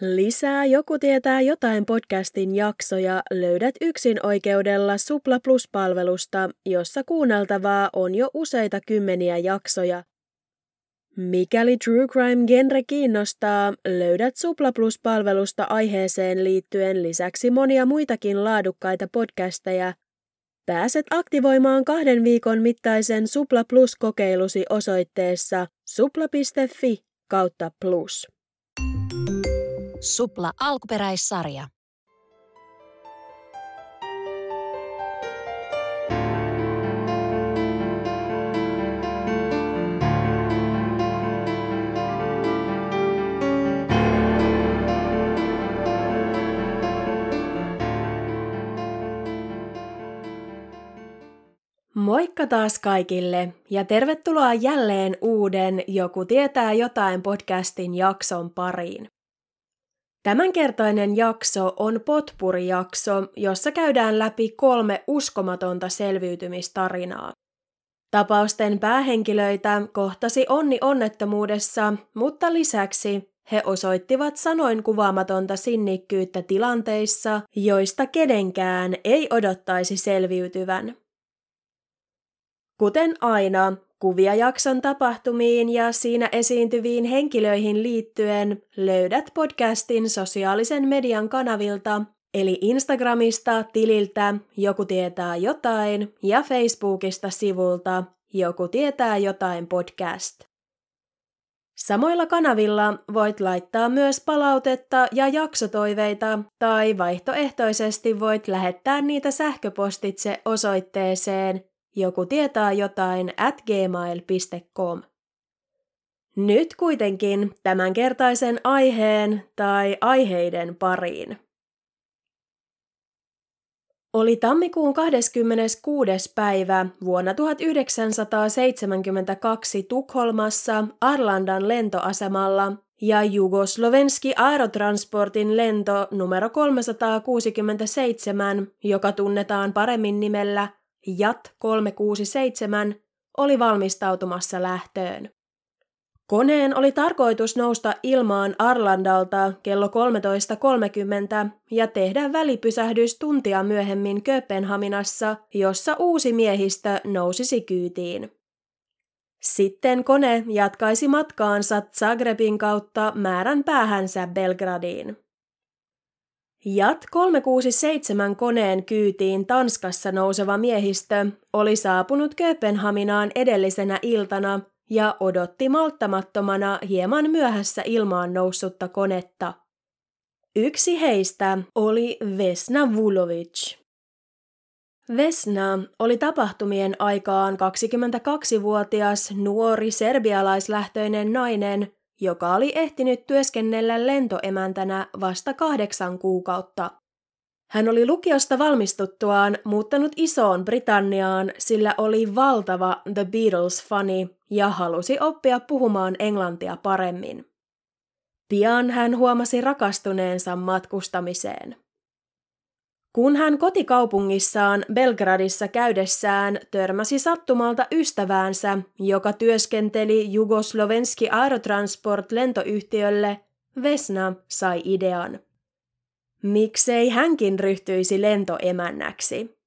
Lisää Joku tietää jotain podcastin jaksoja löydät yksin oikeudella Supla Plus-palvelusta, jossa kuunneltavaa on jo useita kymmeniä jaksoja. Mikäli True Crime-genre kiinnostaa, löydät Supla Plus-palvelusta aiheeseen liittyen lisäksi monia muitakin laadukkaita podcasteja. Pääset aktivoimaan kahden viikon mittaisen Supla Plus-kokeilusi osoitteessa supla.fi kautta plus. Supla alkuperäissarja. Moikka taas kaikille ja tervetuloa jälleen uuden Joku tietää jotain podcastin jakson pariin. Tämänkertainen jakso on potpuri-jakso, jossa käydään läpi kolme uskomatonta selviytymistarinaa. Tapausten päähenkilöitä kohtasi onni onnettomuudessa, mutta lisäksi he osoittivat sanoin kuvaamatonta sinnikkyyttä tilanteissa, joista kenenkään ei odottaisi selviytyvän. Kuten aina, Kuvia jakson tapahtumiin ja siinä esiintyviin henkilöihin liittyen löydät podcastin sosiaalisen median kanavilta, eli Instagramista tililtä Joku tietää jotain ja Facebookista sivulta Joku tietää jotain podcast. Samoilla kanavilla voit laittaa myös palautetta ja jaksotoiveita tai vaihtoehtoisesti voit lähettää niitä sähköpostitse osoitteeseen joku tietää jotain at gmail.com. Nyt kuitenkin tämänkertaisen aiheen tai aiheiden pariin. Oli tammikuun 26. päivä vuonna 1972 Tukholmassa Arlandan lentoasemalla ja Jugoslovenski Aerotransportin lento numero 367, joka tunnetaan paremmin nimellä JAT 367 oli valmistautumassa lähtöön. Koneen oli tarkoitus nousta ilmaan Arlandalta kello 13.30 ja tehdä välipysähdys tuntia myöhemmin Kööpenhaminassa, jossa uusi miehistö nousisi kyytiin. Sitten kone jatkaisi matkaansa Zagrebin kautta määrän päähänsä Belgradiin. Jat 367 koneen kyytiin Tanskassa nouseva miehistö oli saapunut Kööpenhaminaan edellisenä iltana ja odotti malttamattomana hieman myöhässä ilmaan noussutta konetta. Yksi heistä oli Vesna Vulovic. Vesna oli tapahtumien aikaan 22-vuotias nuori serbialaislähtöinen nainen, joka oli ehtinyt työskennellä lentoemäntänä vasta kahdeksan kuukautta. Hän oli lukiosta valmistuttuaan muuttanut isoon Britanniaan, sillä oli valtava The Beatles-fani ja halusi oppia puhumaan englantia paremmin. Pian hän huomasi rakastuneensa matkustamiseen. Kun hän kotikaupungissaan Belgradissa käydessään törmäsi sattumalta ystäväänsä, joka työskenteli Jugoslovenski Aerotransport lentoyhtiölle, Vesna sai idean. Miksei hänkin ryhtyisi lentoemännäksi?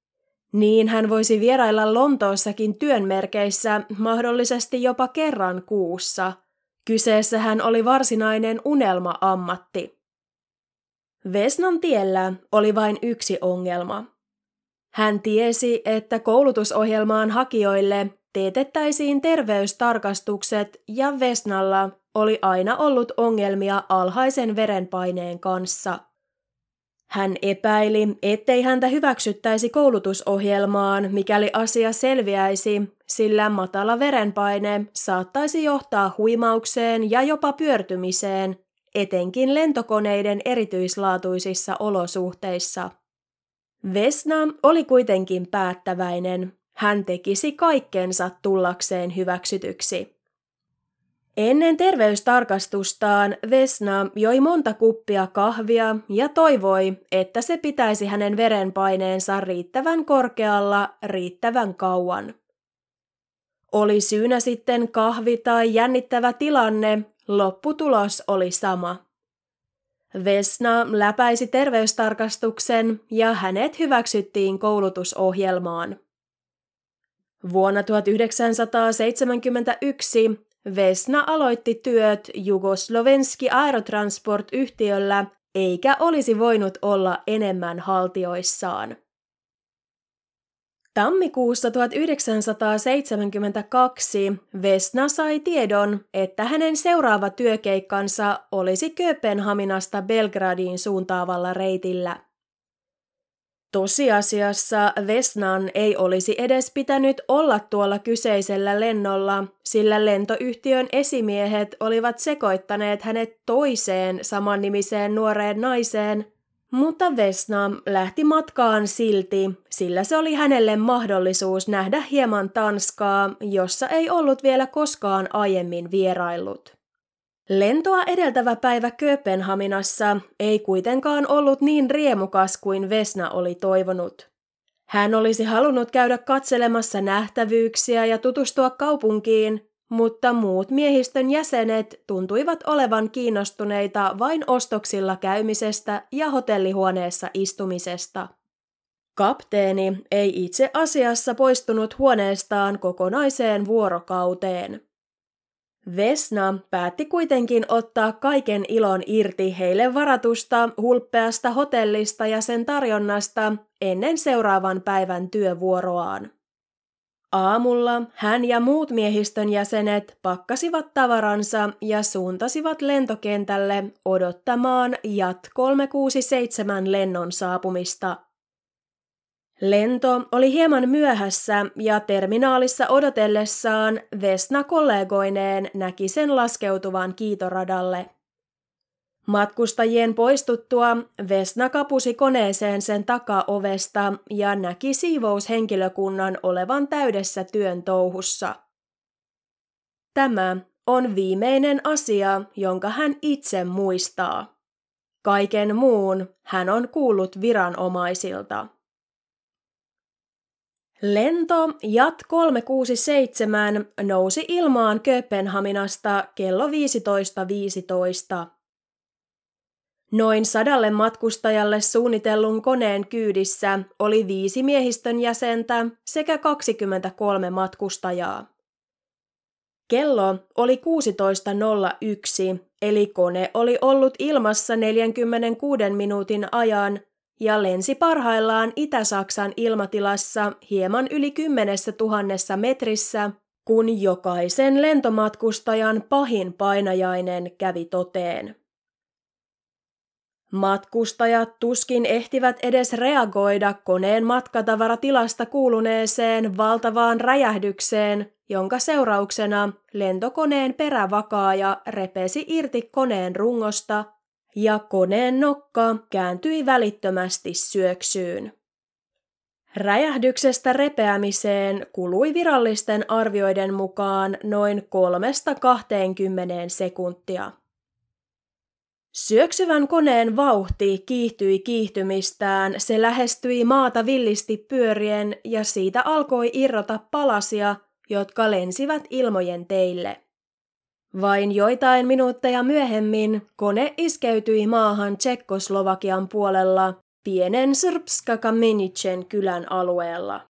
Niin hän voisi vierailla Lontoossakin työnmerkeissä mahdollisesti jopa kerran kuussa. Kyseessä hän oli varsinainen unelma-ammatti. Vesnan tiellä oli vain yksi ongelma. Hän tiesi, että koulutusohjelmaan hakijoille teetettäisiin terveystarkastukset ja Vesnalla oli aina ollut ongelmia alhaisen verenpaineen kanssa. Hän epäili, ettei häntä hyväksyttäisi koulutusohjelmaan, mikäli asia selviäisi, sillä matala verenpaine saattaisi johtaa huimaukseen ja jopa pyörtymiseen, etenkin lentokoneiden erityislaatuisissa olosuhteissa. Vesna oli kuitenkin päättäväinen. Hän tekisi kaikkensa tullakseen hyväksytyksi. Ennen terveystarkastustaan Vesna joi monta kuppia kahvia ja toivoi, että se pitäisi hänen verenpaineensa riittävän korkealla riittävän kauan. Oli syynä sitten kahvi tai jännittävä tilanne, Lopputulos oli sama. Vesna läpäisi terveystarkastuksen ja hänet hyväksyttiin koulutusohjelmaan. Vuonna 1971 Vesna aloitti työt Jugoslovenski Aerotransport-yhtiöllä eikä olisi voinut olla enemmän haltioissaan. Tammikuussa 1972 Vesna sai tiedon, että hänen seuraava työkeikkansa olisi Kööpenhaminasta Belgradiin suuntaavalla reitillä. Tosiasiassa Vesnan ei olisi edes pitänyt olla tuolla kyseisellä lennolla, sillä lentoyhtiön esimiehet olivat sekoittaneet hänet toiseen samannimiseen nuoreen naiseen, mutta Vesna lähti matkaan silti, sillä se oli hänelle mahdollisuus nähdä hieman Tanskaa, jossa ei ollut vielä koskaan aiemmin vieraillut. Lentoa edeltävä päivä Kööpenhaminassa ei kuitenkaan ollut niin riemukas kuin Vesna oli toivonut. Hän olisi halunnut käydä katselemassa nähtävyyksiä ja tutustua kaupunkiin, mutta muut miehistön jäsenet tuntuivat olevan kiinnostuneita vain ostoksilla käymisestä ja hotellihuoneessa istumisesta. Kapteeni ei itse asiassa poistunut huoneestaan kokonaiseen vuorokauteen. Vesna päätti kuitenkin ottaa kaiken ilon irti heille varatusta hulppeasta hotellista ja sen tarjonnasta ennen seuraavan päivän työvuoroaan. Aamulla hän ja muut miehistön jäsenet pakkasivat tavaransa ja suuntasivat lentokentälle odottamaan JAT 367 lennon saapumista. Lento oli hieman myöhässä ja terminaalissa odotellessaan Vesna kollegoineen näki sen laskeutuvan kiitoradalle. Matkustajien poistuttua Vesna kapusi koneeseen sen takaovesta ja näki siivoushenkilökunnan olevan täydessä työn touhussa. Tämä on viimeinen asia, jonka hän itse muistaa. Kaiken muun hän on kuullut viranomaisilta. Lento JAT 367 nousi ilmaan Kööpenhaminasta kello 15.15. Noin sadalle matkustajalle suunnitellun koneen kyydissä oli viisi miehistön jäsentä sekä 23 matkustajaa. Kello oli 16.01, eli kone oli ollut ilmassa 46 minuutin ajan ja lensi parhaillaan Itä-Saksan ilmatilassa hieman yli kymmenessä tuhannessa metrissä, kun jokaisen lentomatkustajan pahin painajainen kävi toteen. Matkustajat tuskin ehtivät edes reagoida koneen matkatavaratilasta kuuluneeseen valtavaan räjähdykseen, jonka seurauksena lentokoneen perävakaaja repesi irti koneen rungosta ja koneen nokka kääntyi välittömästi syöksyyn. Räjähdyksestä repeämiseen kului virallisten arvioiden mukaan noin 3-20 sekuntia. Syöksyvän koneen vauhti kiihtyi kiihtymistään, se lähestyi maata villisti pyörien ja siitä alkoi irrota palasia, jotka lensivät ilmojen teille. Vain joitain minuutteja myöhemmin kone iskeytyi maahan Tsekkoslovakian puolella pienen Srpska Kamenicen kylän alueella.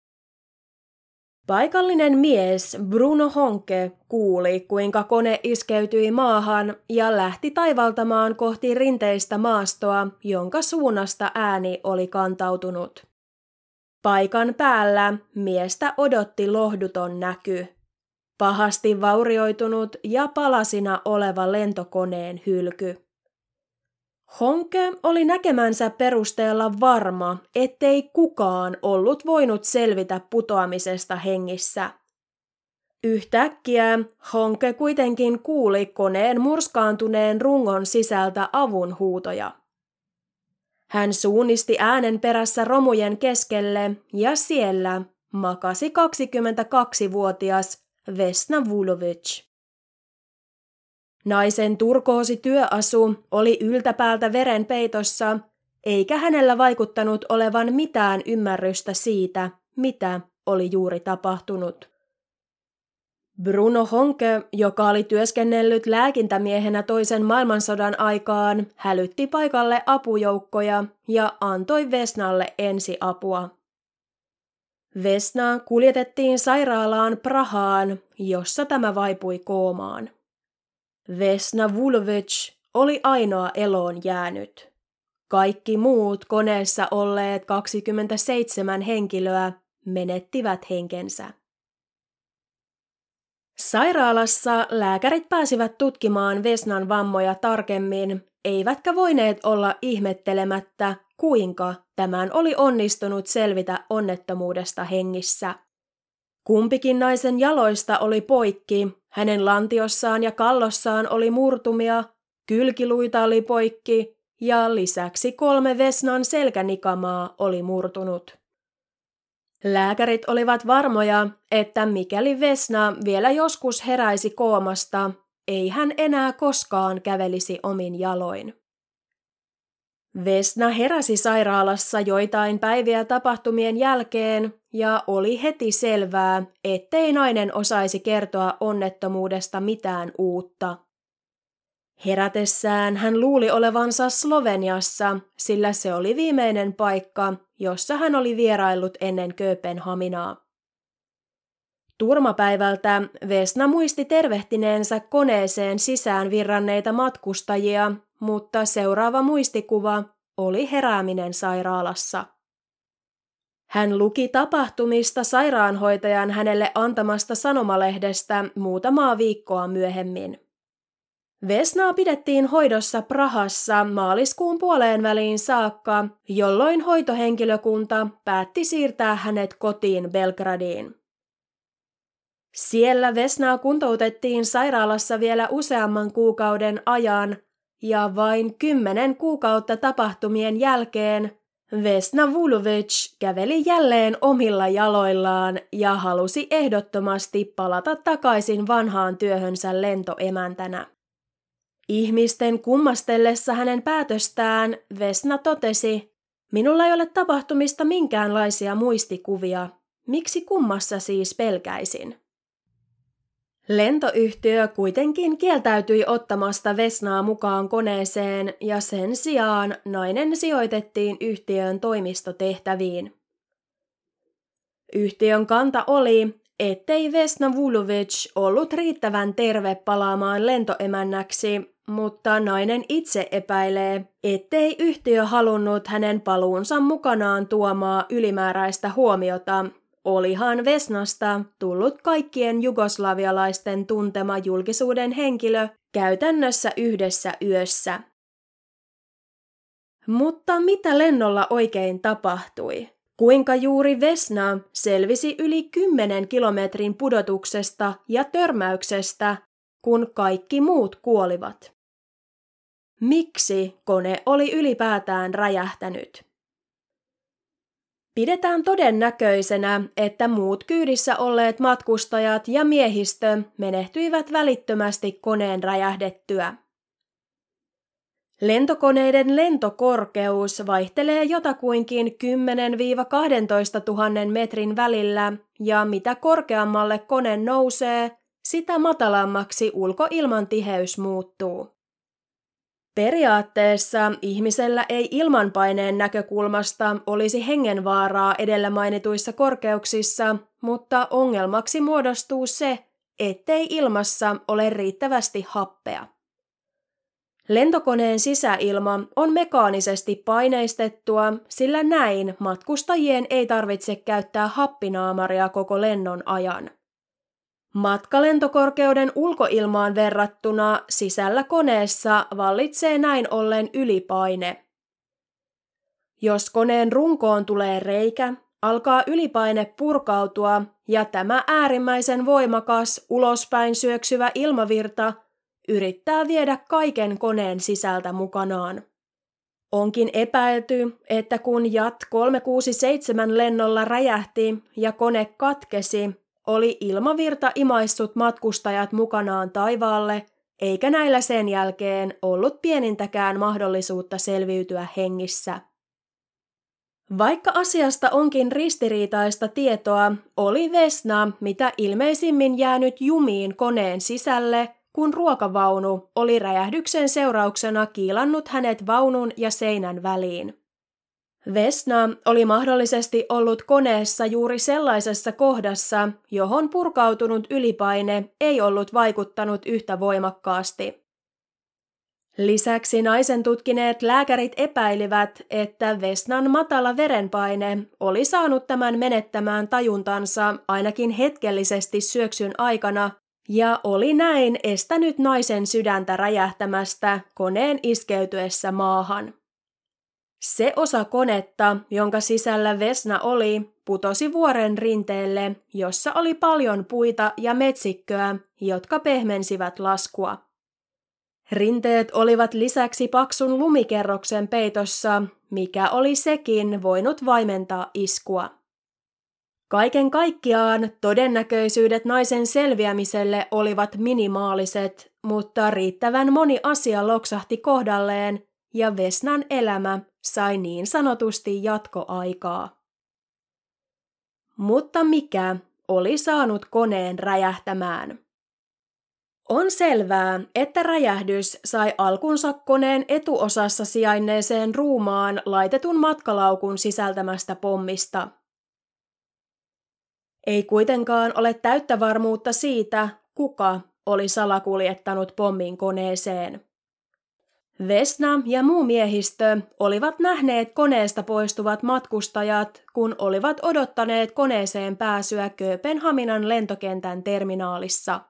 Paikallinen mies Bruno Honke kuuli, kuinka kone iskeytyi maahan ja lähti taivaltamaan kohti rinteistä maastoa, jonka suunnasta ääni oli kantautunut. Paikan päällä miestä odotti lohduton näky. Pahasti vaurioitunut ja palasina oleva lentokoneen hylky. Honke oli näkemänsä perusteella varma, ettei kukaan ollut voinut selvitä putoamisesta hengissä. Yhtäkkiä Honke kuitenkin kuuli koneen murskaantuneen rungon sisältä avun huutoja. Hän suunnisti äänen perässä romujen keskelle ja siellä makasi 22-vuotias Vesna Vulovic. Naisen turkoosi työasu oli yltäpäältä verenpeitossa, eikä hänellä vaikuttanut olevan mitään ymmärrystä siitä, mitä oli juuri tapahtunut. Bruno Honke, joka oli työskennellyt lääkintämiehenä toisen maailmansodan aikaan, hälytti paikalle apujoukkoja ja antoi Vesnalle ensiapua. Vesna kuljetettiin sairaalaan Prahaan, jossa tämä vaipui koomaan. Vesna Vulovic oli ainoa eloon jäänyt. Kaikki muut koneessa olleet 27 henkilöä menettivät henkensä. Sairaalassa lääkärit pääsivät tutkimaan Vesnan vammoja tarkemmin, eivätkä voineet olla ihmettelemättä, kuinka tämän oli onnistunut selvitä onnettomuudesta hengissä. Kumpikin naisen jaloista oli poikki, hänen lantiossaan ja kallossaan oli murtumia, kylkiluita oli poikki ja lisäksi kolme Vesnan selkänikamaa oli murtunut. Lääkärit olivat varmoja, että mikäli Vesna vielä joskus heräisi koomasta, ei hän enää koskaan kävelisi omin jaloin. Vesna heräsi sairaalassa joitain päiviä tapahtumien jälkeen ja oli heti selvää, ettei nainen osaisi kertoa onnettomuudesta mitään uutta. Herätessään hän luuli olevansa Sloveniassa, sillä se oli viimeinen paikka, jossa hän oli vieraillut ennen Kööpenhaminaa. Turmapäivältä Vesna muisti tervehtineensä koneeseen sisään virranneita matkustajia, mutta seuraava muistikuva oli herääminen sairaalassa. Hän luki tapahtumista sairaanhoitajan hänelle antamasta sanomalehdestä muutamaa viikkoa myöhemmin. Vesnaa pidettiin hoidossa Prahassa maaliskuun puoleen väliin saakka, jolloin hoitohenkilökunta päätti siirtää hänet kotiin Belgradiin. Siellä Vesnaa kuntoutettiin sairaalassa vielä useamman kuukauden ajan, ja vain kymmenen kuukautta tapahtumien jälkeen Vesna Vulovic käveli jälleen omilla jaloillaan ja halusi ehdottomasti palata takaisin vanhaan työhönsä lentoemäntänä. Ihmisten kummastellessa hänen päätöstään Vesna totesi, minulla ei ole tapahtumista minkäänlaisia muistikuvia. Miksi kummassa siis pelkäisin? Lentoyhtiö kuitenkin kieltäytyi ottamasta Vesnaa mukaan koneeseen ja sen sijaan nainen sijoitettiin yhtiön toimistotehtäviin. Yhtiön kanta oli, ettei Vesna Vulovic ollut riittävän terve palaamaan lentoemännäksi, mutta nainen itse epäilee, ettei yhtiö halunnut hänen paluunsa mukanaan tuomaa ylimääräistä huomiota. Olihan Vesnasta tullut kaikkien jugoslavialaisten tuntema julkisuuden henkilö käytännössä yhdessä yössä. Mutta mitä lennolla oikein tapahtui? Kuinka juuri Vesna selvisi yli 10 kilometrin pudotuksesta ja törmäyksestä, kun kaikki muut kuolivat? Miksi kone oli ylipäätään räjähtänyt? Pidetään todennäköisenä, että muut kyydissä olleet matkustajat ja miehistö menehtyivät välittömästi koneen räjähdettyä. Lentokoneiden lentokorkeus vaihtelee jotakuinkin 10-12 000 metrin välillä ja mitä korkeammalle kone nousee, sitä matalammaksi ulkoilman tiheys muuttuu. Periaatteessa ihmisellä ei ilmanpaineen näkökulmasta olisi hengenvaaraa edellä mainituissa korkeuksissa, mutta ongelmaksi muodostuu se, ettei ilmassa ole riittävästi happea. Lentokoneen sisäilma on mekaanisesti paineistettua, sillä näin matkustajien ei tarvitse käyttää happinaamaria koko lennon ajan. Matkalentokorkeuden ulkoilmaan verrattuna sisällä koneessa vallitsee näin ollen ylipaine. Jos koneen runkoon tulee reikä, alkaa ylipaine purkautua ja tämä äärimmäisen voimakas ulospäin syöksyvä ilmavirta yrittää viedä kaiken koneen sisältä mukanaan. Onkin epäilty, että kun JAT 367 lennolla räjähti ja kone katkesi, oli ilmavirta imaissut matkustajat mukanaan taivaalle, eikä näillä sen jälkeen ollut pienintäkään mahdollisuutta selviytyä hengissä. Vaikka asiasta onkin ristiriitaista tietoa, oli Vesna mitä ilmeisimmin jäänyt jumiin koneen sisälle, kun ruokavaunu oli räjähdyksen seurauksena kiilannut hänet vaunun ja seinän väliin. Vesna oli mahdollisesti ollut koneessa juuri sellaisessa kohdassa, johon purkautunut ylipaine ei ollut vaikuttanut yhtä voimakkaasti. Lisäksi naisen tutkineet lääkärit epäilivät, että Vesnan matala verenpaine oli saanut tämän menettämään tajuntansa ainakin hetkellisesti syöksyn aikana ja oli näin estänyt naisen sydäntä räjähtämästä koneen iskeytyessä maahan. Se osa konetta, jonka sisällä Vesna oli, putosi vuoren rinteelle, jossa oli paljon puita ja metsikköä, jotka pehmensivät laskua. Rinteet olivat lisäksi paksun lumikerroksen peitossa, mikä oli sekin voinut vaimentaa iskua. Kaiken kaikkiaan todennäköisyydet naisen selviämiselle olivat minimaaliset, mutta riittävän moni asia loksahti kohdalleen ja Vesnan elämä sai niin sanotusti jatkoaikaa. Mutta mikä oli saanut koneen räjähtämään? On selvää, että räjähdys sai alkunsa koneen etuosassa sijainneeseen ruumaan laitetun matkalaukun sisältämästä pommista. Ei kuitenkaan ole täyttä varmuutta siitä, kuka oli salakuljettanut pommin koneeseen. Vesna ja muu miehistö olivat nähneet koneesta poistuvat matkustajat, kun olivat odottaneet koneeseen pääsyä Kööpenhaminan lentokentän terminaalissa.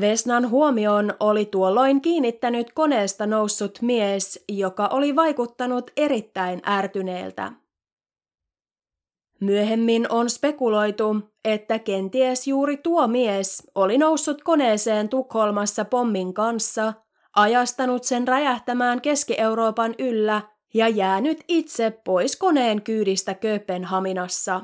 Vesnan huomioon oli tuolloin kiinnittänyt koneesta noussut mies, joka oli vaikuttanut erittäin ärtyneeltä. Myöhemmin on spekuloitu, että kenties juuri tuo mies oli noussut koneeseen Tukholmassa pommin kanssa, ajastanut sen räjähtämään Keski-Euroopan yllä ja jäänyt itse pois koneen kyydistä Kööpenhaminassa.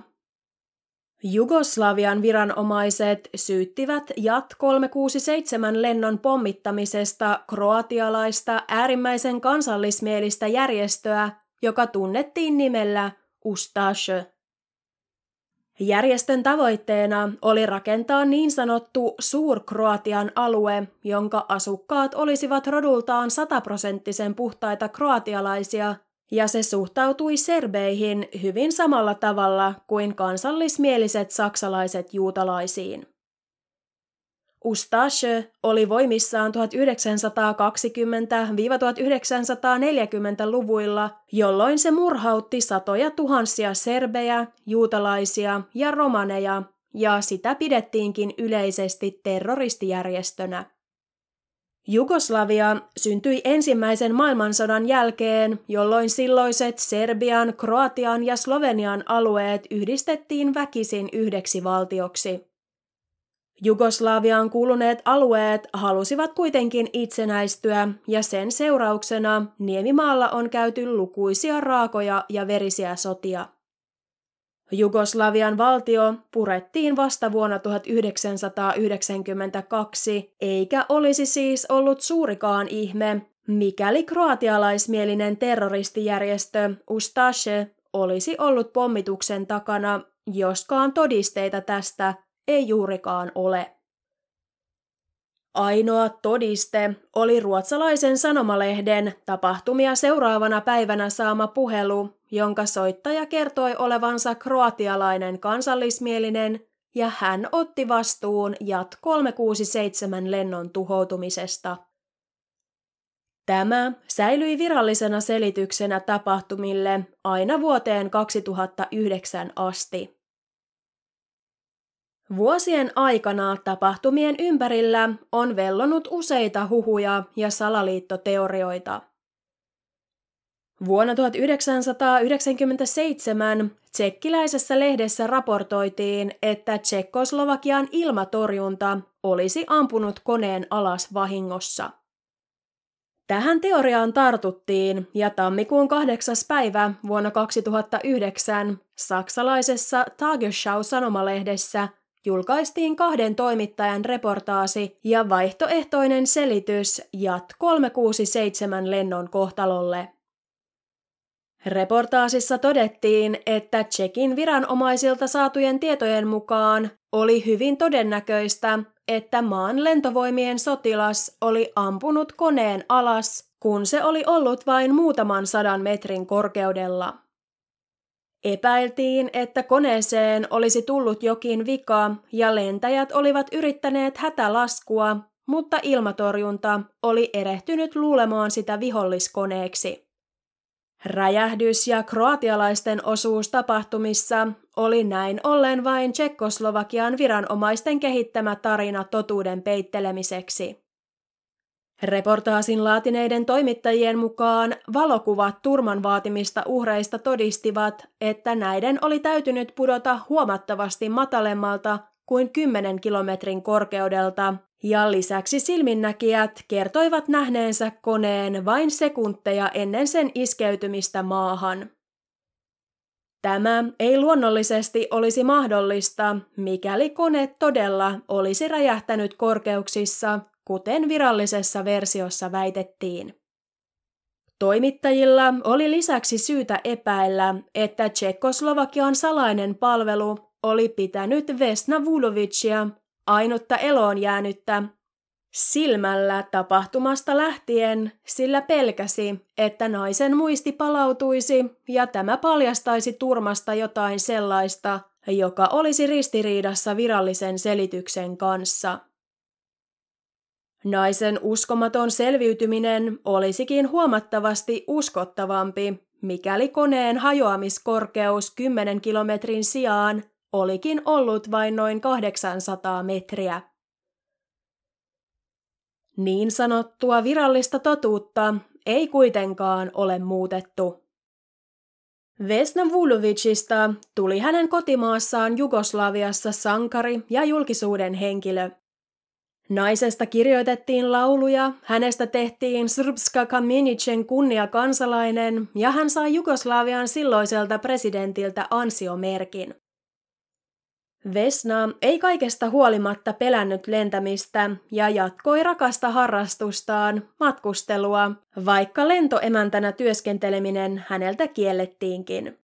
Jugoslavian viranomaiset syyttivät JAT 367 lennon pommittamisesta kroatialaista äärimmäisen kansallismielistä järjestöä, joka tunnettiin nimellä Ustashe. Järjestön tavoitteena oli rakentaa niin sanottu Suur-Kroatian alue, jonka asukkaat olisivat rodultaan sataprosenttisen puhtaita kroatialaisia, ja se suhtautui serbeihin hyvin samalla tavalla kuin kansallismieliset saksalaiset juutalaisiin. Ustashe oli voimissaan 1920-1940-luvuilla, jolloin se murhautti satoja tuhansia serbejä, juutalaisia ja romaneja, ja sitä pidettiinkin yleisesti terroristijärjestönä. Jugoslavia syntyi ensimmäisen maailmansodan jälkeen, jolloin silloiset Serbian, Kroatian ja Slovenian alueet yhdistettiin väkisin yhdeksi valtioksi. Jugoslaviaan kuuluneet alueet halusivat kuitenkin itsenäistyä ja sen seurauksena Niemimaalla on käyty lukuisia raakoja ja verisiä sotia. Jugoslavian valtio purettiin vasta vuonna 1992, eikä olisi siis ollut suurikaan ihme, mikäli kroatialaismielinen terroristijärjestö Ustashe olisi ollut pommituksen takana, joskaan todisteita tästä ei juurikaan ole. Ainoa todiste oli ruotsalaisen sanomalehden tapahtumia seuraavana päivänä saama puhelu, jonka soittaja kertoi olevansa kroatialainen kansallismielinen ja hän otti vastuun JAT 367 lennon tuhoutumisesta. Tämä säilyi virallisena selityksenä tapahtumille aina vuoteen 2009 asti. Vuosien aikana tapahtumien ympärillä on vellonut useita huhuja ja salaliittoteorioita. Vuonna 1997 tsekkiläisessä lehdessä raportoitiin, että Tsekkoslovakian ilmatorjunta olisi ampunut koneen alas vahingossa. Tähän teoriaan tartuttiin ja tammikuun 8. päivä vuonna 2009 saksalaisessa Tagesschau-sanomalehdessä – julkaistiin kahden toimittajan reportaasi ja vaihtoehtoinen selitys JAT 367 lennon kohtalolle. Reportaasissa todettiin, että Tsekin viranomaisilta saatujen tietojen mukaan oli hyvin todennäköistä, että maan lentovoimien sotilas oli ampunut koneen alas, kun se oli ollut vain muutaman sadan metrin korkeudella. Epäiltiin, että koneeseen olisi tullut jokin vika ja lentäjät olivat yrittäneet hätälaskua, mutta ilmatorjunta oli erehtynyt luulemaan sitä viholliskoneeksi. Räjähdys ja kroatialaisten osuus tapahtumissa oli näin ollen vain Tsekkoslovakian viranomaisten kehittämä tarina totuuden peittelemiseksi. Reportaasin laatineiden toimittajien mukaan valokuvat turman vaatimista uhreista todistivat, että näiden oli täytynyt pudota huomattavasti matalemmalta kuin 10 kilometrin korkeudelta, ja lisäksi silminnäkijät kertoivat nähneensä koneen vain sekunteja ennen sen iskeytymistä maahan. Tämä ei luonnollisesti olisi mahdollista, mikäli kone todella olisi räjähtänyt korkeuksissa, kuten virallisessa versiossa väitettiin. Toimittajilla oli lisäksi syytä epäillä, että Tsekkoslovakian salainen palvelu oli pitänyt Vesna Vulovicia, ainutta eloon jäänyttä, silmällä tapahtumasta lähtien, sillä pelkäsi, että naisen muisti palautuisi ja tämä paljastaisi turmasta jotain sellaista, joka olisi ristiriidassa virallisen selityksen kanssa. Naisen uskomaton selviytyminen olisikin huomattavasti uskottavampi, mikäli koneen hajoamiskorkeus 10 kilometrin sijaan olikin ollut vain noin 800 metriä. Niin sanottua virallista totuutta ei kuitenkaan ole muutettu. Vesna Vulovicista tuli hänen kotimaassaan Jugoslaviassa sankari ja julkisuuden henkilö. Naisesta kirjoitettiin lauluja, hänestä tehtiin Srpska Kamenicen kunnia kansalainen ja hän sai Jugoslavian silloiselta presidentiltä ansiomerkin. Vesna ei kaikesta huolimatta pelännyt lentämistä ja jatkoi rakasta harrastustaan, matkustelua, vaikka lentoemäntänä työskenteleminen häneltä kiellettiinkin.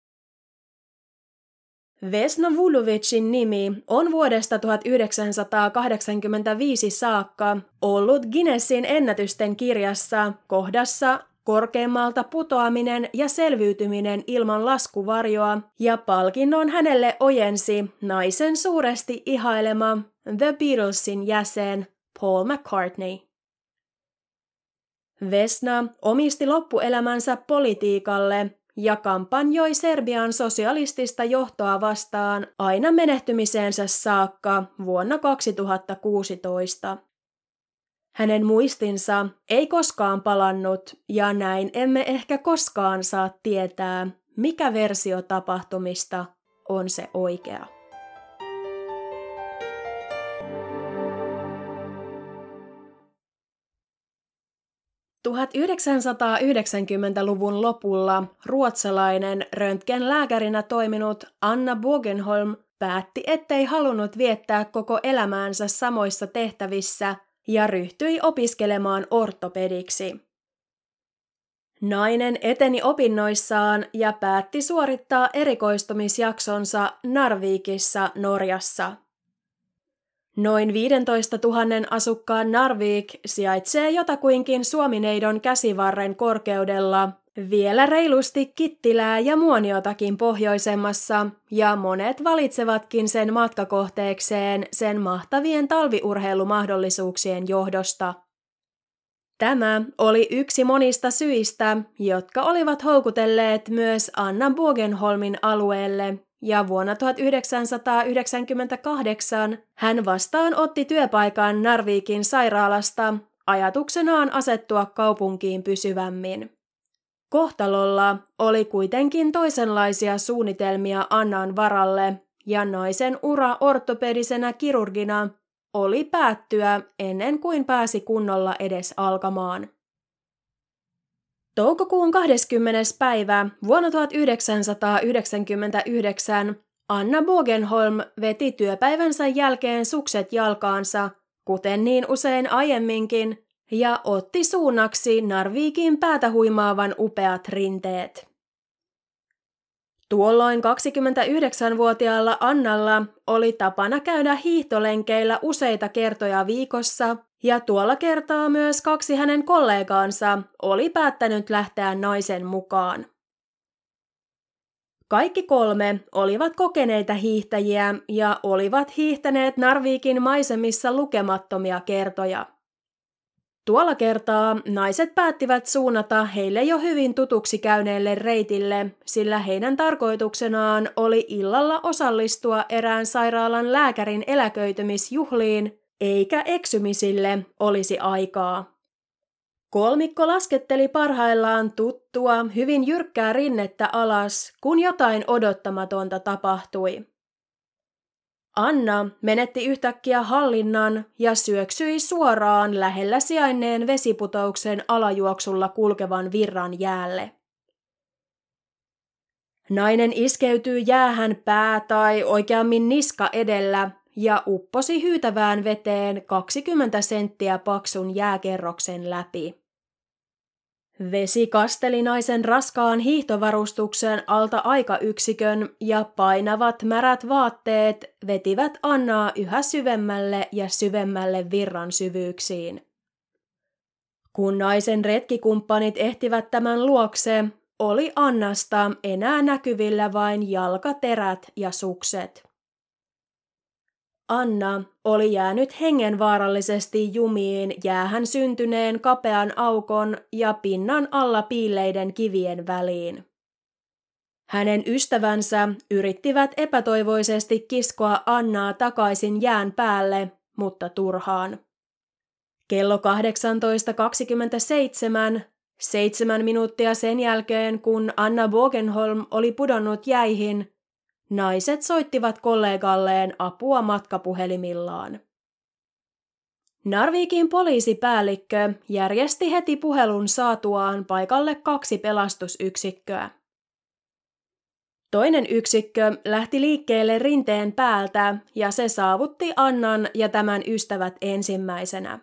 Vesna Vulovicin nimi on vuodesta 1985 saakka ollut Guinnessin ennätysten kirjassa kohdassa korkeammalta putoaminen ja selviytyminen ilman laskuvarjoa, ja palkinnon hänelle ojensi naisen suuresti ihailema The Beatlesin jäsen Paul McCartney. Vesna omisti loppuelämänsä politiikalle ja kampanjoi Serbian sosialistista johtoa vastaan aina menehtymiseensä saakka vuonna 2016. Hänen muistinsa ei koskaan palannut ja näin emme ehkä koskaan saa tietää, mikä versio tapahtumista on se oikea. ...1990-luvun lopulla ruotsalainen röntgenlääkärinä toiminut Anna Bogenholm päätti, ettei halunnut viettää koko elämäänsä samoissa tehtävissä ja ryhtyi opiskelemaan ortopediksi. Nainen eteni opinnoissaan ja päätti suorittaa erikoistumisjaksonsa Narvikissa Norjassa. Noin 15 000 asukkaan Narvik sijaitsee jotakuinkin Suomineidon käsivarren korkeudella vielä reilusti Kittilää ja Muoniotakin pohjoisemmassa, ja monet valitsevatkin sen matkakohteekseen sen mahtavien talviurheilumahdollisuuksien johdosta. Tämä oli yksi monista syistä, jotka olivat houkutelleet myös Anna Bogenholmin alueelle, ja vuonna 1998 hän vastaan otti työpaikan Narvikin sairaalasta ajatuksenaan asettua kaupunkiin pysyvämmin. Kohtalolla oli kuitenkin toisenlaisia suunnitelmia Annan varalle, ja naisen ura ortopedisenä kirurgina oli päättyä ennen kuin pääsi kunnolla edes alkamaan. Toukokuun 20. päivä vuonna 1999 Anna Bogenholm veti työpäivänsä jälkeen sukset jalkaansa, kuten niin usein aiemminkin, ja otti suunnaksi Narvikin päätä huimaavan upeat rinteet. Tuolloin 29-vuotiaalla Annalla oli tapana käydä hiihtolenkeillä useita kertoja viikossa, ja tuolla kertaa myös kaksi hänen kollegaansa oli päättänyt lähteä naisen mukaan. Kaikki kolme olivat kokeneita hiihtäjiä ja olivat hiihtäneet Narvikin maisemissa lukemattomia kertoja. Tuolla kertaa naiset päättivät suunnata heille jo hyvin tutuksi käyneelle reitille, sillä heidän tarkoituksenaan oli illalla osallistua erään sairaalan lääkärin eläköitymisjuhliin, eikä eksymisille olisi aikaa. Kolmikko lasketteli parhaillaan tuttua, hyvin jyrkkää rinnettä alas, kun jotain odottamatonta tapahtui. Anna menetti yhtäkkiä hallinnan ja syöksyi suoraan lähellä sijainneen vesiputouksen alajuoksulla kulkevan virran jäälle. Nainen iskeytyi jäähän pää tai oikeammin niska edellä ja upposi hyytävään veteen 20 senttiä paksun jääkerroksen läpi. Vesi kasteli naisen raskaan hiihtovarustuksen alta aikayksikön ja painavat märät vaatteet vetivät Annaa yhä syvemmälle ja syvemmälle virran syvyyksiin. Kun naisen retkikumppanit ehtivät tämän luokse, oli Annasta enää näkyvillä vain jalkaterät ja sukset. Anna oli jäänyt hengenvaarallisesti jumiin jäähän syntyneen kapean aukon ja pinnan alla piilleiden kivien väliin. Hänen ystävänsä yrittivät epätoivoisesti kiskoa Annaa takaisin jään päälle, mutta turhaan. Kello 18.27, seitsemän minuuttia sen jälkeen kun Anna Bogenholm oli pudonnut jäihin, Naiset soittivat kollegalleen apua matkapuhelimillaan. Narvikin poliisipäällikkö järjesti heti puhelun saatuaan paikalle kaksi pelastusyksikköä. Toinen yksikkö lähti liikkeelle rinteen päältä ja se saavutti Annan ja tämän ystävät ensimmäisenä.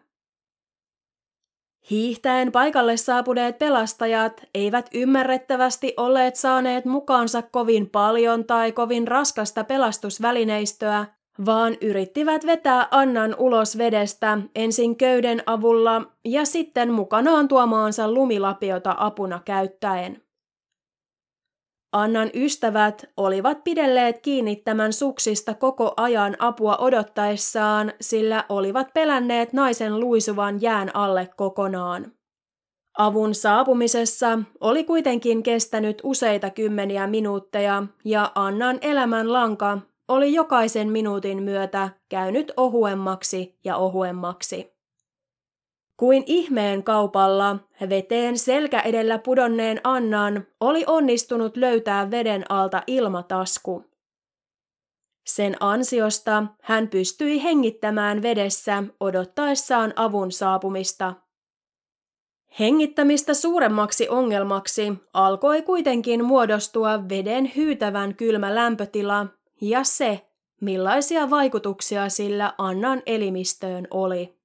Hiihtäen paikalle saapuneet pelastajat eivät ymmärrettävästi olleet saaneet mukaansa kovin paljon tai kovin raskasta pelastusvälineistöä, vaan yrittivät vetää Annan ulos vedestä ensin köyden avulla ja sitten mukanaan tuomaansa lumilapiota apuna käyttäen. Annan ystävät olivat pidelleet kiinni tämän suksista koko ajan apua odottaessaan, sillä olivat pelänneet naisen luisuvan jään alle kokonaan. Avun saapumisessa oli kuitenkin kestänyt useita kymmeniä minuutteja ja Annan elämän lanka oli jokaisen minuutin myötä käynyt ohuemmaksi ja ohuemmaksi. Kuin ihmeen kaupalla veteen selkä edellä pudonneen Annan oli onnistunut löytää veden alta ilmatasku. Sen ansiosta hän pystyi hengittämään vedessä odottaessaan avun saapumista. Hengittämistä suuremmaksi ongelmaksi alkoi kuitenkin muodostua veden hyytävän kylmä lämpötila ja se, millaisia vaikutuksia sillä Annan elimistöön oli.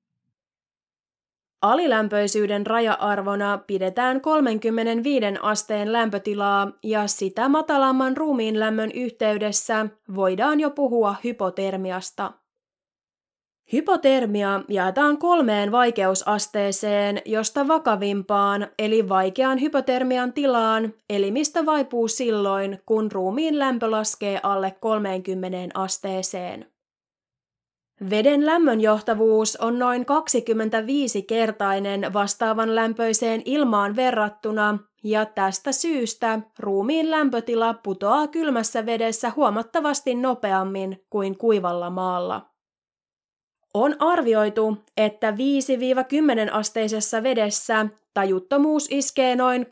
Alilämpöisyyden raja-arvona pidetään 35 asteen lämpötilaa ja sitä matalamman ruumiin lämmön yhteydessä voidaan jo puhua hypotermiasta. Hypotermia jaetaan kolmeen vaikeusasteeseen, josta vakavimpaan eli vaikean hypotermian tilaan elimistä vaipuu silloin, kun ruumiin lämpö laskee alle 30 asteeseen. Veden lämmönjohtavuus on noin 25-kertainen vastaavan lämpöiseen ilmaan verrattuna, ja tästä syystä ruumiin lämpötila putoaa kylmässä vedessä huomattavasti nopeammin kuin kuivalla maalla. On arvioitu, että 5-10 asteisessa vedessä tajuttomuus iskee noin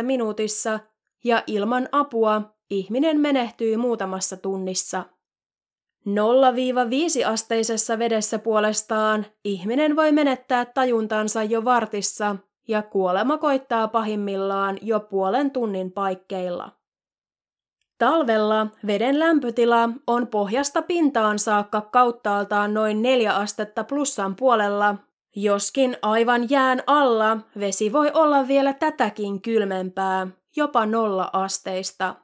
30-60 minuutissa ja ilman apua ihminen menehtyy muutamassa tunnissa. 0-5-asteisessa vedessä puolestaan ihminen voi menettää tajuntansa jo vartissa ja kuolema koittaa pahimmillaan jo puolen tunnin paikkeilla. Talvella veden lämpötila on pohjasta pintaan saakka kauttaaltaan noin 4 astetta plussan puolella, joskin aivan jään alla vesi voi olla vielä tätäkin kylmempää jopa nolla asteista.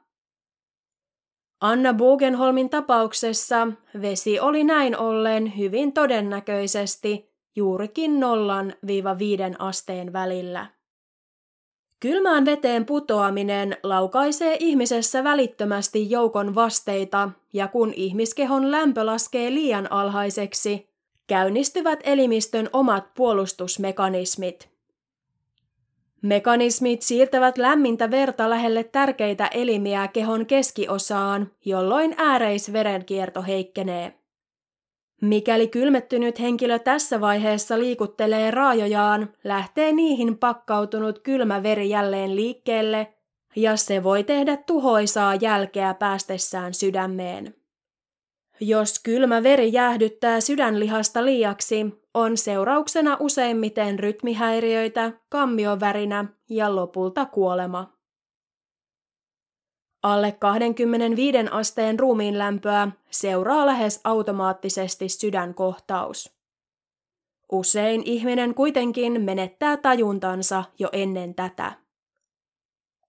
Anna Bugenholmin tapauksessa vesi oli näin ollen hyvin todennäköisesti juurikin nollan viiva viiden asteen välillä. Kylmään veteen putoaminen laukaisee ihmisessä välittömästi joukon vasteita, ja kun ihmiskehon lämpö laskee liian alhaiseksi, käynnistyvät elimistön omat puolustusmekanismit. Mekanismit siirtävät lämmintä verta lähelle tärkeitä elimiä kehon keskiosaan, jolloin ääreisverenkierto heikkenee. Mikäli kylmettynyt henkilö tässä vaiheessa liikuttelee raajojaan, lähtee niihin pakkautunut kylmä veri jälleen liikkeelle, ja se voi tehdä tuhoisaa jälkeä päästessään sydämeen. Jos kylmä veri jäähdyttää sydänlihasta liiaksi, on seurauksena useimmiten rytmihäiriöitä, kammiovärinä ja lopulta kuolema. Alle 25 asteen ruumiin lämpöä seuraa lähes automaattisesti sydänkohtaus. Usein ihminen kuitenkin menettää tajuntansa jo ennen tätä.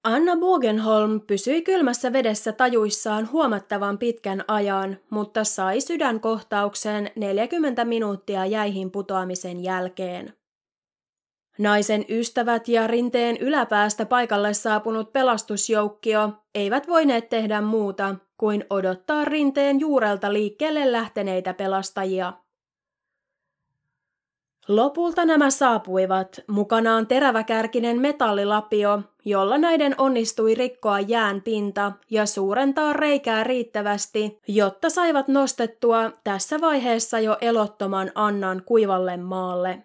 Anna Bogenholm pysyi kylmässä vedessä tajuissaan huomattavan pitkän ajan, mutta sai sydänkohtauksen 40 minuuttia jäihin putoamisen jälkeen. Naisen ystävät ja rinteen yläpäästä paikalle saapunut pelastusjoukkio eivät voineet tehdä muuta kuin odottaa rinteen juurelta liikkeelle lähteneitä pelastajia. Lopulta nämä saapuivat, mukanaan teräväkärkinen metallilapio, jolla näiden onnistui rikkoa jään pinta ja suurentaa reikää riittävästi, jotta saivat nostettua tässä vaiheessa jo elottoman Annan kuivalle maalle.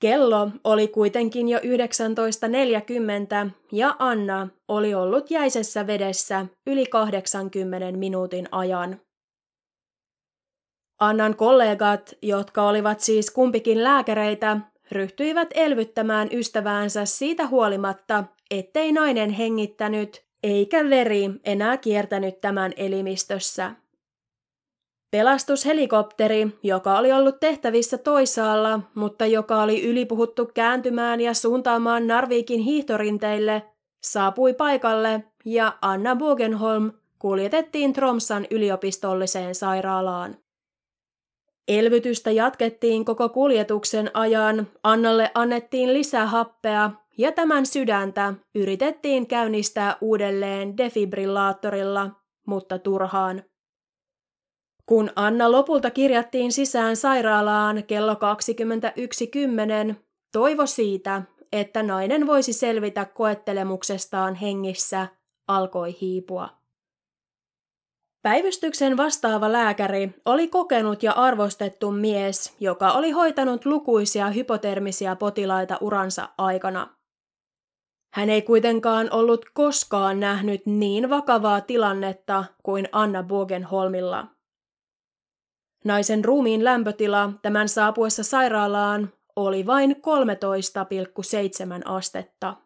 Kello oli kuitenkin jo 19.40 ja Anna oli ollut jäisessä vedessä yli 80 minuutin ajan. Annan kollegat, jotka olivat siis kumpikin lääkäreitä, ryhtyivät elvyttämään ystäväänsä siitä huolimatta, ettei nainen hengittänyt eikä veri enää kiertänyt tämän elimistössä. Pelastushelikopteri, joka oli ollut tehtävissä toisaalla, mutta joka oli ylipuhuttu kääntymään ja suuntaamaan Narvikin hiihtorinteille, saapui paikalle ja Anna Bogenholm kuljetettiin Tromsan yliopistolliseen sairaalaan. Elvytystä jatkettiin koko kuljetuksen ajan, Annalle annettiin lisää happea ja tämän sydäntä yritettiin käynnistää uudelleen defibrillaattorilla, mutta turhaan. Kun Anna lopulta kirjattiin sisään sairaalaan kello 21.10, toivo siitä, että nainen voisi selvitä koettelemuksestaan hengissä, alkoi hiipua. Päivystyksen vastaava lääkäri oli kokenut ja arvostettu mies, joka oli hoitanut lukuisia hypotermisia potilaita uransa aikana. Hän ei kuitenkaan ollut koskaan nähnyt niin vakavaa tilannetta kuin Anna Bogenholmilla. Naisen ruumiin lämpötila tämän saapuessa sairaalaan oli vain 13,7 astetta.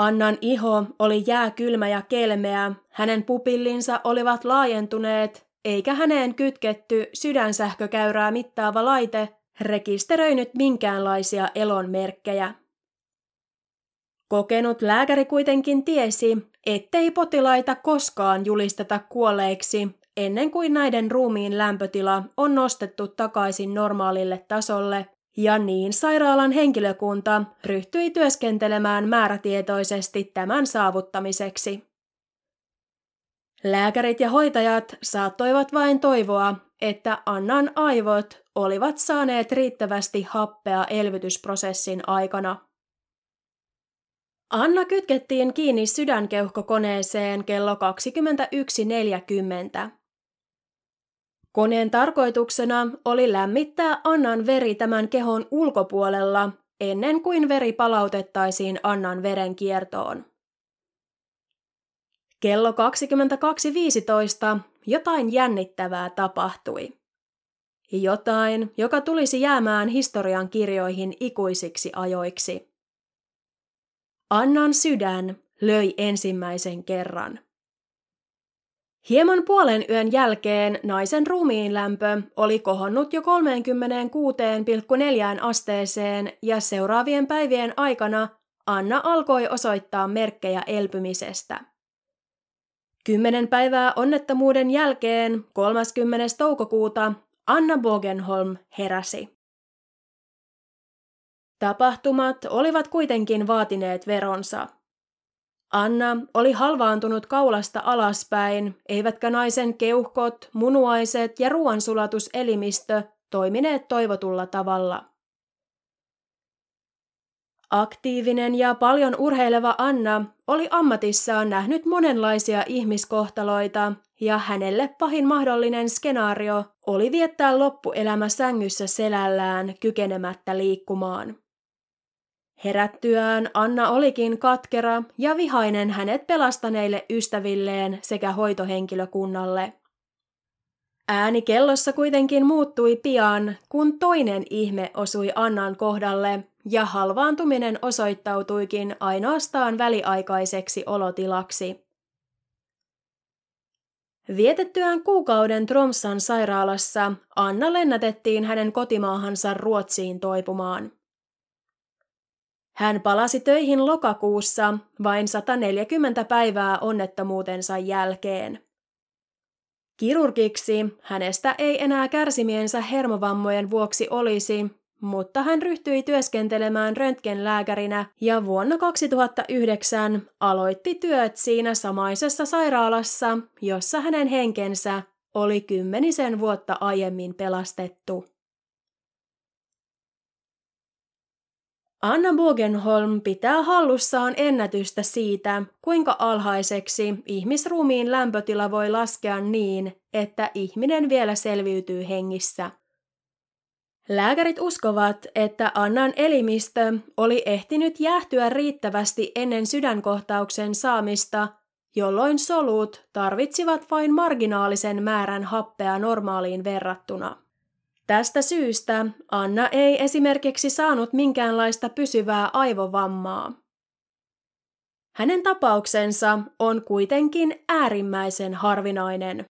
Annan iho oli jääkylmä ja kelmeä, hänen pupillinsa olivat laajentuneet, eikä häneen kytketty sydänsähkökäyrää mittaava laite rekisteröinyt minkäänlaisia elonmerkkejä. Kokenut lääkäri kuitenkin tiesi, ettei potilaita koskaan julisteta kuolleiksi ennen kuin näiden ruumiin lämpötila on nostettu takaisin normaalille tasolle ja niin sairaalan henkilökunta ryhtyi työskentelemään määrätietoisesti tämän saavuttamiseksi. Lääkärit ja hoitajat saattoivat vain toivoa, että Annan aivot olivat saaneet riittävästi happea elvytysprosessin aikana. Anna kytkettiin kiinni sydänkeuhkokoneeseen kello 21.40. Koneen tarkoituksena oli lämmittää Annan veri tämän kehon ulkopuolella ennen kuin veri palautettaisiin Annan verenkiertoon. Kello 22.15 jotain jännittävää tapahtui. Jotain, joka tulisi jäämään historian kirjoihin ikuisiksi ajoiksi. Annan sydän löi ensimmäisen kerran. Hieman puolen yön jälkeen naisen ruumiin lämpö oli kohonnut jo 36,4 asteeseen ja seuraavien päivien aikana Anna alkoi osoittaa merkkejä elpymisestä. Kymmenen päivää onnettomuuden jälkeen 30. toukokuuta Anna Bogenholm heräsi. Tapahtumat olivat kuitenkin vaatineet veronsa. Anna oli halvaantunut kaulasta alaspäin, eivätkä naisen keuhkot, munuaiset ja ruoansulatuselimistö toimineet toivotulla tavalla. Aktiivinen ja paljon urheileva Anna oli ammatissaan nähnyt monenlaisia ihmiskohtaloita ja hänelle pahin mahdollinen skenaario oli viettää loppuelämä sängyssä selällään kykenemättä liikkumaan. Herättyään Anna olikin katkera ja vihainen hänet pelastaneille ystävilleen sekä hoitohenkilökunnalle. Ääni kellossa kuitenkin muuttui pian, kun toinen ihme osui Annan kohdalle ja halvaantuminen osoittautuikin ainoastaan väliaikaiseksi olotilaksi. Vietettyään kuukauden Tromsan sairaalassa Anna lennätettiin hänen kotimaahansa Ruotsiin toipumaan. Hän palasi töihin lokakuussa vain 140 päivää onnettomuutensa jälkeen. Kirurgiksi hänestä ei enää kärsimiensä hermovammojen vuoksi olisi, mutta hän ryhtyi työskentelemään röntgenlääkärinä ja vuonna 2009 aloitti työt siinä samaisessa sairaalassa, jossa hänen henkensä oli kymmenisen vuotta aiemmin pelastettu. Anna Bogenholm pitää hallussaan ennätystä siitä, kuinka alhaiseksi ihmisruumiin lämpötila voi laskea niin, että ihminen vielä selviytyy hengissä. Lääkärit uskovat, että Annan elimistö oli ehtinyt jäähtyä riittävästi ennen sydänkohtauksen saamista, jolloin solut tarvitsivat vain marginaalisen määrän happea normaaliin verrattuna. Tästä syystä Anna ei esimerkiksi saanut minkäänlaista pysyvää aivovammaa. Hänen tapauksensa on kuitenkin äärimmäisen harvinainen.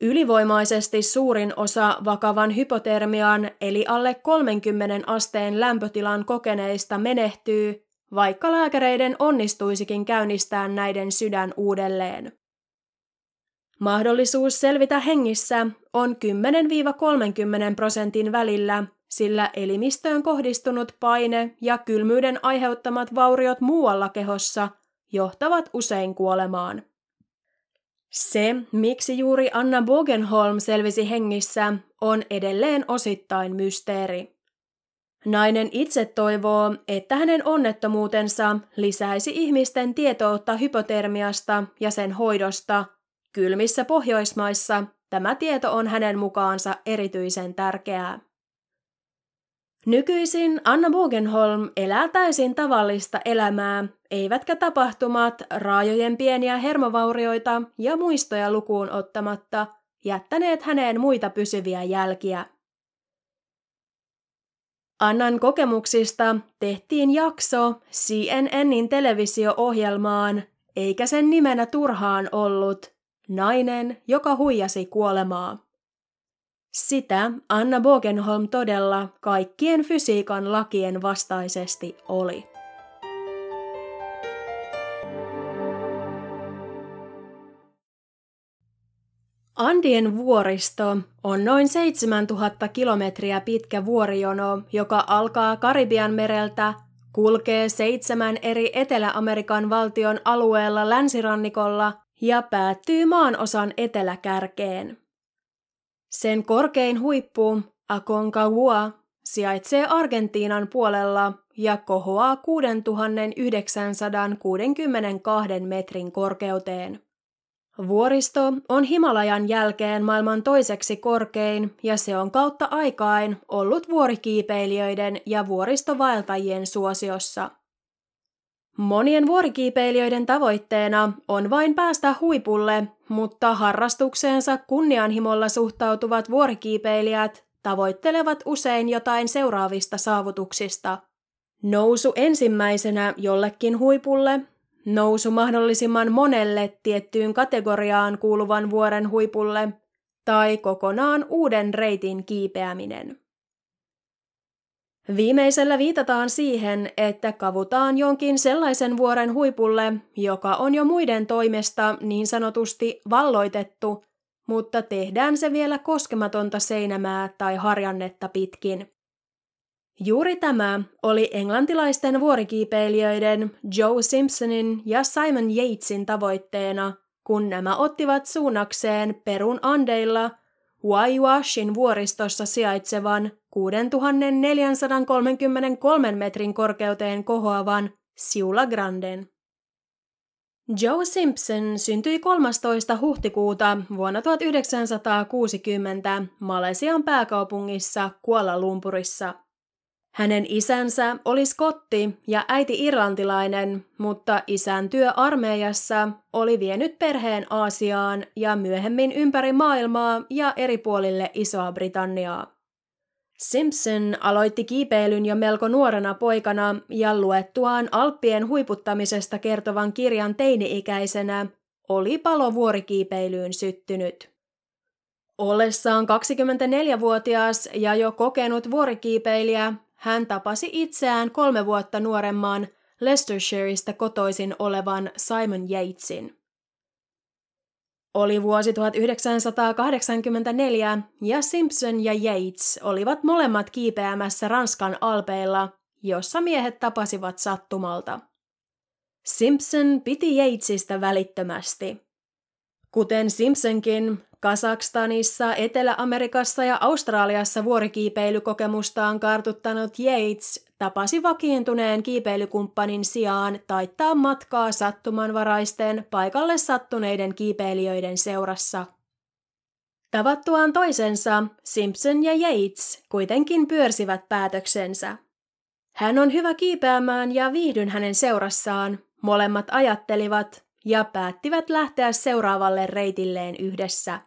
Ylivoimaisesti suurin osa vakavan hypotermian eli alle 30 asteen lämpötilan kokeneista menehtyy, vaikka lääkäreiden onnistuisikin käynnistää näiden sydän uudelleen. Mahdollisuus selvitä hengissä on 10-30 prosentin välillä, sillä elimistöön kohdistunut paine ja kylmyyden aiheuttamat vauriot muualla kehossa johtavat usein kuolemaan. Se, miksi juuri Anna Bogenholm selvisi hengissä, on edelleen osittain mysteeri. Nainen itse toivoo, että hänen onnettomuutensa lisäisi ihmisten tietoutta hypotermiasta ja sen hoidosta. Kylmissä Pohjoismaissa tämä tieto on hänen mukaansa erityisen tärkeää. Nykyisin Anna Bogenholm elää täysin tavallista elämää, eivätkä tapahtumat raajojen pieniä hermovaurioita ja muistoja lukuun ottamatta jättäneet häneen muita pysyviä jälkiä. Annan kokemuksista tehtiin jakso CNNin televisio-ohjelmaan, eikä sen nimenä turhaan ollut Nainen, joka huijasi kuolemaa. Sitä Anna Bogenholm todella kaikkien fysiikan lakien vastaisesti oli. Andien vuoristo on noin 7000 kilometriä pitkä vuorijono, joka alkaa Karibian mereltä, kulkee seitsemän eri Etelä-Amerikan valtion alueella länsirannikolla ja päättyy maanosan eteläkärkeen. Sen korkein huippu, Aconcagua, sijaitsee Argentiinan puolella ja kohoaa 6962 metrin korkeuteen. Vuoristo on Himalajan jälkeen maailman toiseksi korkein ja se on kautta aikain ollut vuorikiipeilijöiden ja vuoristovaeltajien suosiossa. Monien vuorikiipeilijöiden tavoitteena on vain päästä huipulle, mutta harrastukseensa kunnianhimolla suhtautuvat vuorikiipeilijät tavoittelevat usein jotain seuraavista saavutuksista. Nousu ensimmäisenä jollekin huipulle, nousu mahdollisimman monelle tiettyyn kategoriaan kuuluvan vuoren huipulle tai kokonaan uuden reitin kiipeäminen. Viimeisellä viitataan siihen, että kavutaan jonkin sellaisen vuoren huipulle, joka on jo muiden toimesta niin sanotusti valloitettu, mutta tehdään se vielä koskematonta seinämää tai harjannetta pitkin. Juuri tämä oli englantilaisten vuorikiipeilijöiden Joe Simpsonin ja Simon Yatesin tavoitteena, kun nämä ottivat suunnakseen Perun Andeilla Waiwashin vuoristossa sijaitsevan 6433 metrin korkeuteen kohoavan Siula Granden. Joe Simpson syntyi 13. huhtikuuta vuonna 1960 Malesian pääkaupungissa Kuala Lumpurissa – hänen isänsä oli skotti ja äiti irlantilainen, mutta isän työ armeijassa oli vienyt perheen Aasiaan ja myöhemmin ympäri maailmaa ja eri puolille Isoa Britanniaa. Simpson aloitti kiipeilyn jo melko nuorena poikana ja luettuaan Alppien huiputtamisesta kertovan kirjan teini-ikäisenä oli palo vuorikiipeilyyn syttynyt. Ollessaan 24-vuotias ja jo kokenut vuorikiipeilijä, hän tapasi itseään kolme vuotta nuoremman Leicestershireista kotoisin olevan Simon Yatesin. Oli vuosi 1984 ja Simpson ja Yates olivat molemmat kiipeämässä Ranskan alpeilla, jossa miehet tapasivat sattumalta. Simpson piti Yatesista välittömästi. Kuten Simpsonkin, Kasakstanissa, Etelä-Amerikassa ja Australiassa vuorikiipeilykokemustaan kartuttanut Yates tapasi vakiintuneen kiipeilykumppanin sijaan taittaa matkaa sattumanvaraisten paikalle sattuneiden kiipeilijöiden seurassa. Tavattuaan toisensa, Simpson ja Yates kuitenkin pyörsivät päätöksensä. Hän on hyvä kiipeämään ja viihdyn hänen seurassaan, molemmat ajattelivat, ja päättivät lähteä seuraavalle reitilleen yhdessä.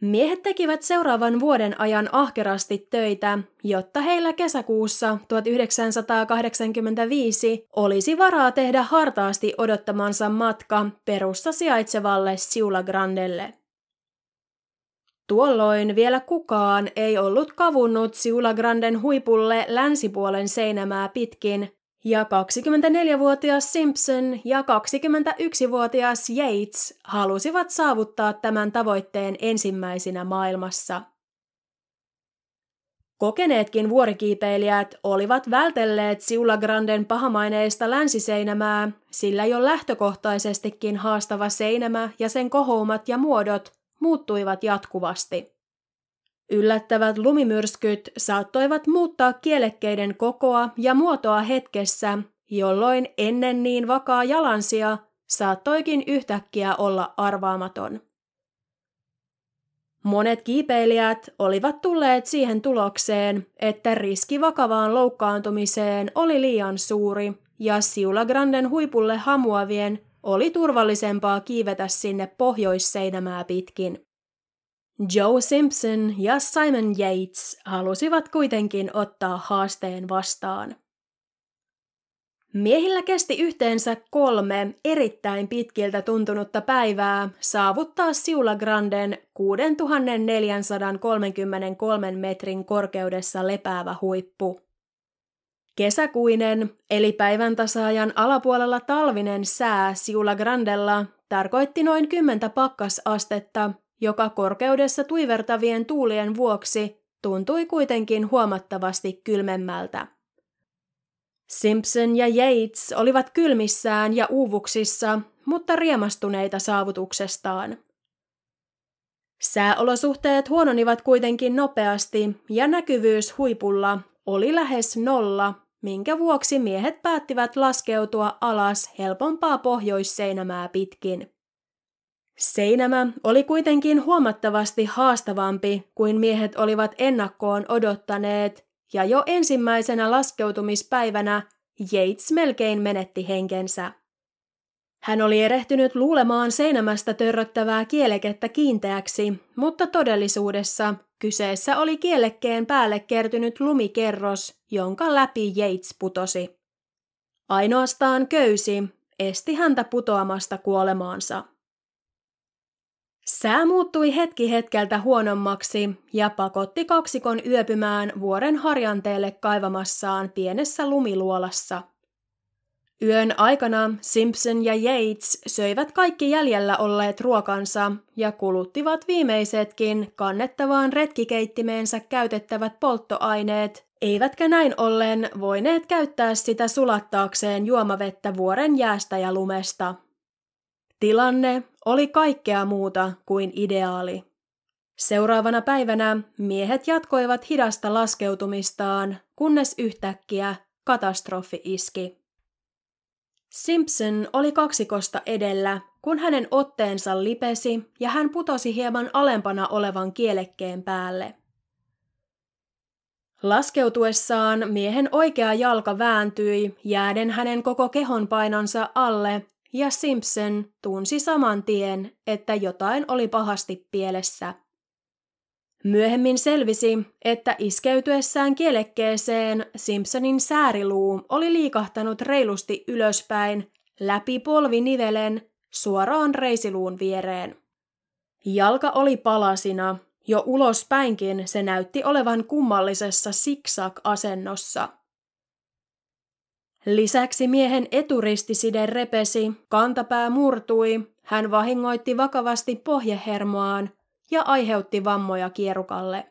Miehet tekivät seuraavan vuoden ajan ahkerasti töitä, jotta heillä kesäkuussa 1985 olisi varaa tehdä hartaasti odottamansa matka perussa sijaitsevalle Siula Grandelle. Tuolloin vielä kukaan ei ollut kavunnut Siula Granden huipulle länsipuolen seinämää pitkin, ja 24-vuotias Simpson ja 21-vuotias Yates halusivat saavuttaa tämän tavoitteen ensimmäisinä maailmassa. Kokeneetkin vuorikiipeilijät olivat vältelleet Siula Granden pahamaineista länsiseinämää, sillä jo lähtökohtaisestikin haastava seinämä ja sen kohoumat ja muodot muuttuivat jatkuvasti. Yllättävät lumimyrskyt saattoivat muuttaa kielekkeiden kokoa ja muotoa hetkessä, jolloin ennen niin vakaa jalansia saattoikin yhtäkkiä olla arvaamaton. Monet kiipeilijät olivat tulleet siihen tulokseen, että riski vakavaan loukkaantumiseen oli liian suuri ja Siula Granden huipulle hamuavien oli turvallisempaa kiivetä sinne pohjoisseinämää pitkin. Joe Simpson ja Simon Yates halusivat kuitenkin ottaa haasteen vastaan. Miehillä kesti yhteensä kolme erittäin pitkiltä tuntunutta päivää saavuttaa Siula Granden 6433 metrin korkeudessa lepäävä huippu. Kesäkuinen, eli päivän tasaajan alapuolella talvinen sää Siula Grandella tarkoitti noin 10 pakkasastetta joka korkeudessa tuivertavien tuulien vuoksi tuntui kuitenkin huomattavasti kylmemmältä. Simpson ja Yates olivat kylmissään ja uuvuksissa, mutta riemastuneita saavutuksestaan. Sääolosuhteet huononivat kuitenkin nopeasti ja näkyvyys huipulla oli lähes nolla, minkä vuoksi miehet päättivät laskeutua alas helpompaa pohjoisseinämää pitkin. Seinämä oli kuitenkin huomattavasti haastavampi kuin miehet olivat ennakkoon odottaneet, ja jo ensimmäisenä laskeutumispäivänä Yates melkein menetti henkensä. Hän oli erehtynyt luulemaan seinämästä törröttävää kielekettä kiinteäksi, mutta todellisuudessa kyseessä oli kielekkeen päälle kertynyt lumikerros, jonka läpi Yates putosi. Ainoastaan köysi esti häntä putoamasta kuolemaansa. Sää muuttui hetki hetkeltä huonommaksi ja pakotti kaksikon yöpymään vuoren harjanteelle kaivamassaan pienessä lumiluolassa. Yön aikana Simpson ja Yates söivät kaikki jäljellä olleet ruokansa ja kuluttivat viimeisetkin kannettavaan retkikeittimeensä käytettävät polttoaineet, eivätkä näin ollen voineet käyttää sitä sulattaakseen juomavettä vuoren jäästä ja lumesta. Tilanne oli kaikkea muuta kuin ideaali. Seuraavana päivänä miehet jatkoivat hidasta laskeutumistaan, kunnes yhtäkkiä katastrofi iski. Simpson oli kaksikosta edellä, kun hänen otteensa lipesi ja hän putosi hieman alempana olevan kielekkeen päälle. Laskeutuessaan miehen oikea jalka vääntyi, jääden hänen koko kehon painonsa alle ja Simpson tunsi saman tien, että jotain oli pahasti pielessä. Myöhemmin selvisi, että iskeytyessään kielekkeeseen Simpsonin sääriluu oli liikahtanut reilusti ylöspäin läpi polvinivelen suoraan reisiluun viereen. Jalka oli palasina, jo ulospäinkin se näytti olevan kummallisessa siksak-asennossa – Lisäksi miehen eturistiside repesi, kantapää murtui, hän vahingoitti vakavasti pohjehermoaan ja aiheutti vammoja kierukalle.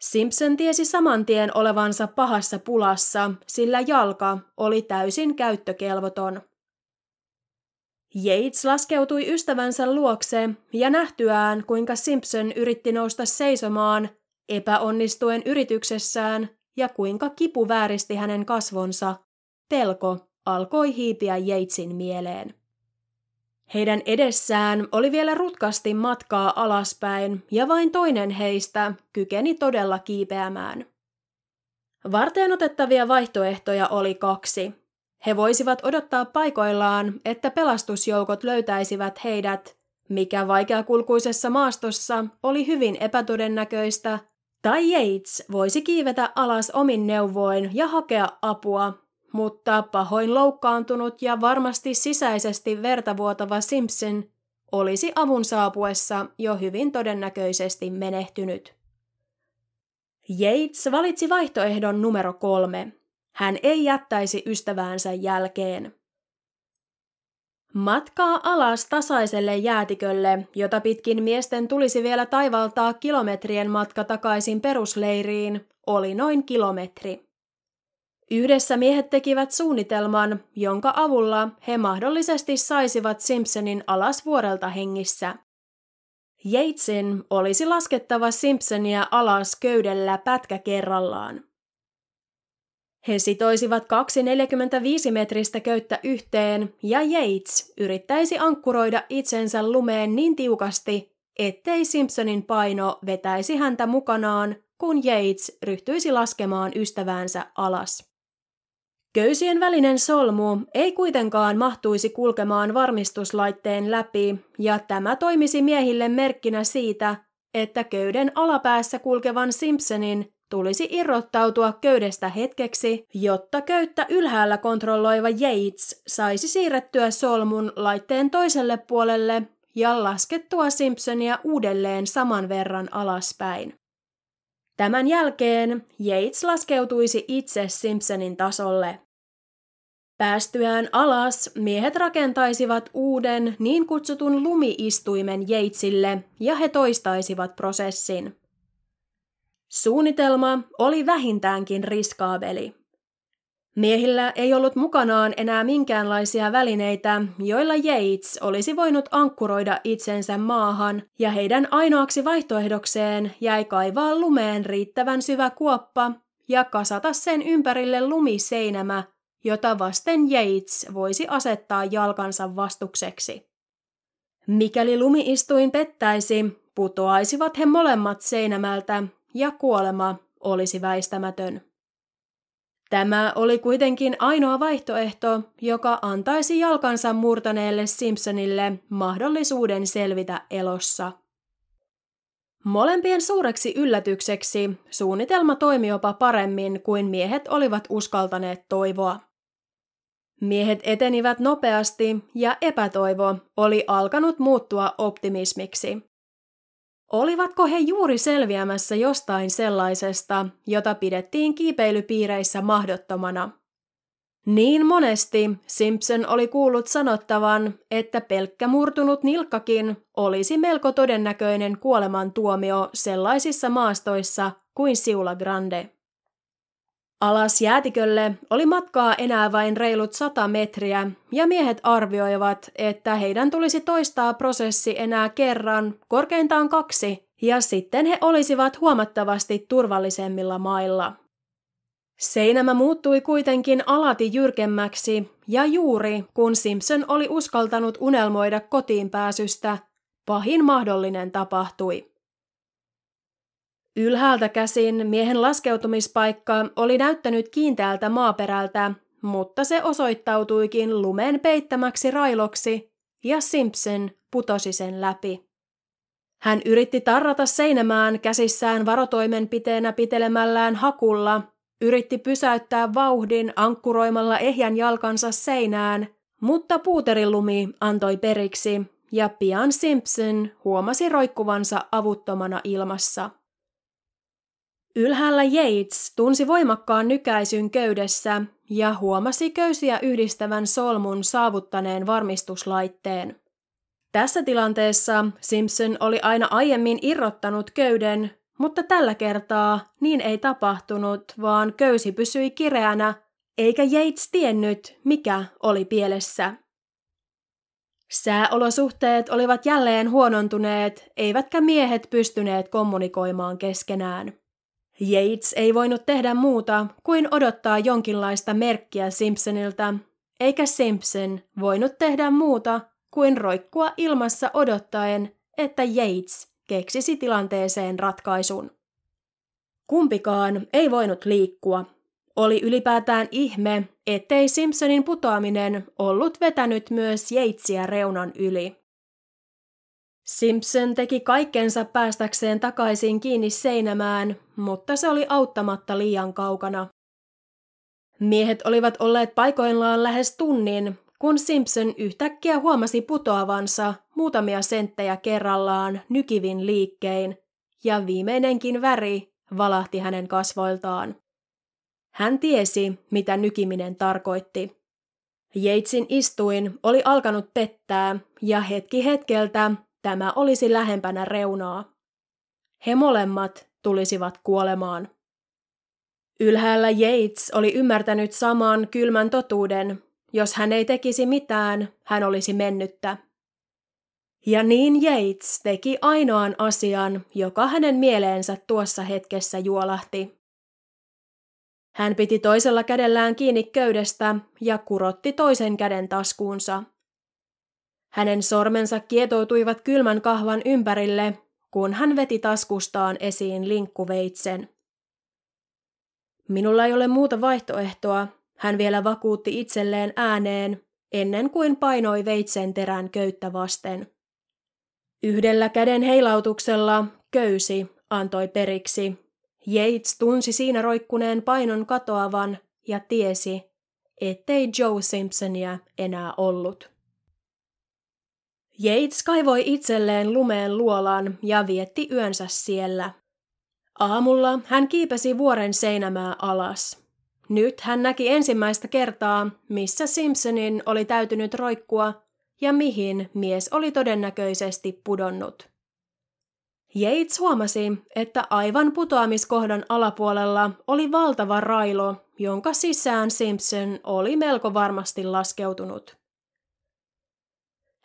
Simpson tiesi saman tien olevansa pahassa pulassa, sillä jalka oli täysin käyttökelvoton. Yates laskeutui ystävänsä luokse ja nähtyään, kuinka Simpson yritti nousta seisomaan, epäonnistuen yrityksessään, ja kuinka kipu vääristi hänen kasvonsa, pelko alkoi hiipiä Jeitsin mieleen. Heidän edessään oli vielä rutkasti matkaa alaspäin ja vain toinen heistä kykeni todella kiipeämään. Varteen otettavia vaihtoehtoja oli kaksi. He voisivat odottaa paikoillaan, että pelastusjoukot löytäisivät heidät, mikä vaikeakulkuisessa maastossa oli hyvin epätodennäköistä, tai Yates voisi kiivetä alas omin neuvoin ja hakea apua, mutta pahoin loukkaantunut ja varmasti sisäisesti vertavuotava Simpson olisi avun saapuessa jo hyvin todennäköisesti menehtynyt. Yates valitsi vaihtoehdon numero kolme. Hän ei jättäisi ystäväänsä jälkeen. Matkaa alas tasaiselle jäätikölle, jota pitkin miesten tulisi vielä taivaltaa kilometrien matka takaisin perusleiriin, oli noin kilometri. Yhdessä miehet tekivät suunnitelman, jonka avulla he mahdollisesti saisivat Simpsonin alas vuorelta hengissä. Yatesin olisi laskettava Simpsonia alas köydellä pätkä kerrallaan. He sitoisivat kaksi 45-metristä köyttä yhteen ja Yates yrittäisi ankkuroida itsensä lumeen niin tiukasti, ettei Simpsonin paino vetäisi häntä mukanaan, kun Yates ryhtyisi laskemaan ystäväänsä alas. Köysien välinen solmu ei kuitenkaan mahtuisi kulkemaan varmistuslaitteen läpi, ja tämä toimisi miehille merkkinä siitä, että köyden alapäässä kulkevan Simpsonin tulisi irrottautua köydestä hetkeksi, jotta köyttä ylhäällä kontrolloiva Yates saisi siirrettyä solmun laitteen toiselle puolelle ja laskettua Simpsonia uudelleen saman verran alaspäin. Tämän jälkeen Yates laskeutuisi itse Simpsonin tasolle. Päästyään alas, miehet rakentaisivat uuden niin kutsutun lumiistuimen Yatesille ja he toistaisivat prosessin. Suunnitelma oli vähintäänkin riskaabeli. Miehillä ei ollut mukanaan enää minkäänlaisia välineitä, joilla Yates olisi voinut ankkuroida itsensä maahan, ja heidän ainoaksi vaihtoehdokseen jäi kaivaa lumeen riittävän syvä kuoppa ja kasata sen ympärille lumiseinämä, jota vasten Yates voisi asettaa jalkansa vastukseksi. Mikäli lumiistuin pettäisi, putoaisivat he molemmat seinämältä ja kuolema olisi väistämätön. Tämä oli kuitenkin ainoa vaihtoehto, joka antaisi jalkansa murtaneelle Simpsonille mahdollisuuden selvitä elossa. Molempien suureksi yllätykseksi suunnitelma toimi jopa paremmin kuin miehet olivat uskaltaneet toivoa. Miehet etenivät nopeasti ja epätoivo oli alkanut muuttua optimismiksi. Olivatko he juuri selviämässä jostain sellaisesta, jota pidettiin kiipeilypiireissä mahdottomana? Niin monesti Simpson oli kuullut sanottavan, että pelkkä murtunut nilkkakin olisi melko todennäköinen kuolemantuomio sellaisissa maastoissa kuin Siula Grande. Alas jäätikölle oli matkaa enää vain reilut sata metriä, ja miehet arvioivat, että heidän tulisi toistaa prosessi enää kerran, korkeintaan kaksi, ja sitten he olisivat huomattavasti turvallisemmilla mailla. Seinämä muuttui kuitenkin alati jyrkemmäksi, ja juuri kun Simpson oli uskaltanut unelmoida kotiin pääsystä, pahin mahdollinen tapahtui. Ylhäältä käsin miehen laskeutumispaikka oli näyttänyt kiinteältä maaperältä, mutta se osoittautuikin lumen peittämäksi railoksi, ja Simpson putosi sen läpi. Hän yritti tarrata seinämään käsissään varotoimenpiteenä pitelemällään hakulla, yritti pysäyttää vauhdin ankkuroimalla ehjän jalkansa seinään, mutta puuterilumi antoi periksi, ja pian Simpson huomasi roikkuvansa avuttomana ilmassa. Ylhäällä Yates tunsi voimakkaan nykäisyn köydessä ja huomasi köysiä yhdistävän solmun saavuttaneen varmistuslaitteen. Tässä tilanteessa Simpson oli aina aiemmin irrottanut köyden, mutta tällä kertaa niin ei tapahtunut, vaan köysi pysyi kireänä, eikä Yates tiennyt, mikä oli pielessä. Sääolosuhteet olivat jälleen huonontuneet, eivätkä miehet pystyneet kommunikoimaan keskenään. Yates ei voinut tehdä muuta kuin odottaa jonkinlaista merkkiä Simpsonilta, eikä Simpson voinut tehdä muuta kuin roikkua ilmassa odottaen, että Yates keksisi tilanteeseen ratkaisun. Kumpikaan ei voinut liikkua. Oli ylipäätään ihme, ettei Simpsonin putoaminen ollut vetänyt myös Yatesia reunan yli. Simpson teki kaikkensa päästäkseen takaisin kiinni seinämään, mutta se oli auttamatta liian kaukana. Miehet olivat olleet paikoillaan lähes tunnin, kun Simpson yhtäkkiä huomasi putoavansa muutamia senttejä kerrallaan nykivin liikkein, ja viimeinenkin väri valahti hänen kasvoiltaan. Hän tiesi, mitä nykiminen tarkoitti. Jeitsin istuin oli alkanut pettää, ja hetki hetkeltä tämä olisi lähempänä reunaa. He molemmat tulisivat kuolemaan. Ylhäällä Yates oli ymmärtänyt saman kylmän totuuden. Jos hän ei tekisi mitään, hän olisi mennyttä. Ja niin Yates teki ainoan asian, joka hänen mieleensä tuossa hetkessä juolahti. Hän piti toisella kädellään kiinni köydestä ja kurotti toisen käden taskuunsa. Hänen sormensa kietoutuivat kylmän kahvan ympärille, kun hän veti taskustaan esiin linkkuveitsen. Minulla ei ole muuta vaihtoehtoa, hän vielä vakuutti itselleen ääneen, ennen kuin painoi veitsen terän köyttä vasten. Yhdellä käden heilautuksella köysi antoi periksi. Yates tunsi siinä roikkuneen painon katoavan ja tiesi, ettei Joe Simpsonia enää ollut. Yates kaivoi itselleen lumeen luolan ja vietti yönsä siellä. Aamulla hän kiipesi vuoren seinämää alas. Nyt hän näki ensimmäistä kertaa, missä Simpsonin oli täytynyt roikkua ja mihin mies oli todennäköisesti pudonnut. Yates huomasi, että aivan putoamiskohdan alapuolella oli valtava railo, jonka sisään Simpson oli melko varmasti laskeutunut.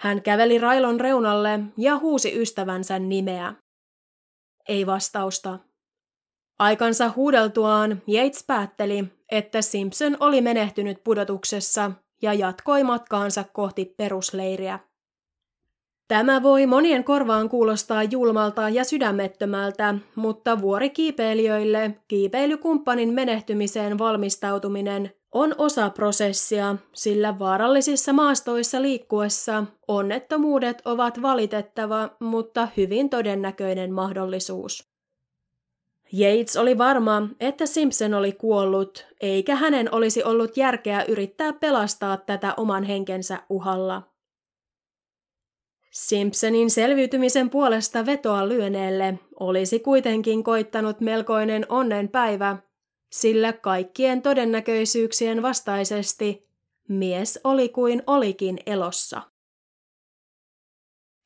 Hän käveli railon reunalle ja huusi ystävänsä nimeä. Ei vastausta. Aikansa huudeltuaan Yates päätteli, että Simpson oli menehtynyt pudotuksessa ja jatkoi matkaansa kohti perusleiriä. Tämä voi monien korvaan kuulostaa julmalta ja sydämettömältä, mutta vuorikiipeilijöille kiipeilykumppanin menehtymiseen valmistautuminen on osa prosessia, sillä vaarallisissa maastoissa liikkuessa onnettomuudet ovat valitettava, mutta hyvin todennäköinen mahdollisuus. Yates oli varma, että Simpson oli kuollut, eikä hänen olisi ollut järkeä yrittää pelastaa tätä oman henkensä uhalla. Simpsonin selviytymisen puolesta vetoa lyöneelle olisi kuitenkin koittanut melkoinen onnenpäivä, sillä kaikkien todennäköisyyksien vastaisesti mies oli kuin olikin elossa.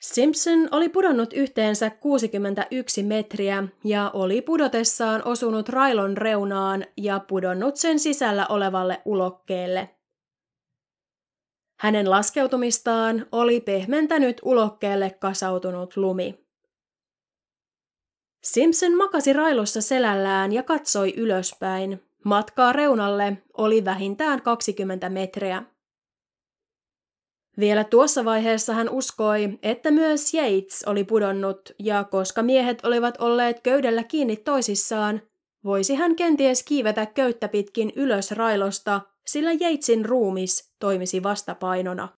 Simpson oli pudonnut yhteensä 61 metriä ja oli pudotessaan osunut railon reunaan ja pudonnut sen sisällä olevalle ulokkeelle. Hänen laskeutumistaan oli pehmentänyt ulokkeelle kasautunut lumi. Simpson makasi railossa selällään ja katsoi ylöspäin. Matkaa reunalle oli vähintään 20 metriä. Vielä tuossa vaiheessa hän uskoi, että myös Yates oli pudonnut, ja koska miehet olivat olleet köydellä kiinni toisissaan, voisi hän kenties kiivetä köyttä pitkin ylös railosta, sillä Yatesin ruumis toimisi vastapainona.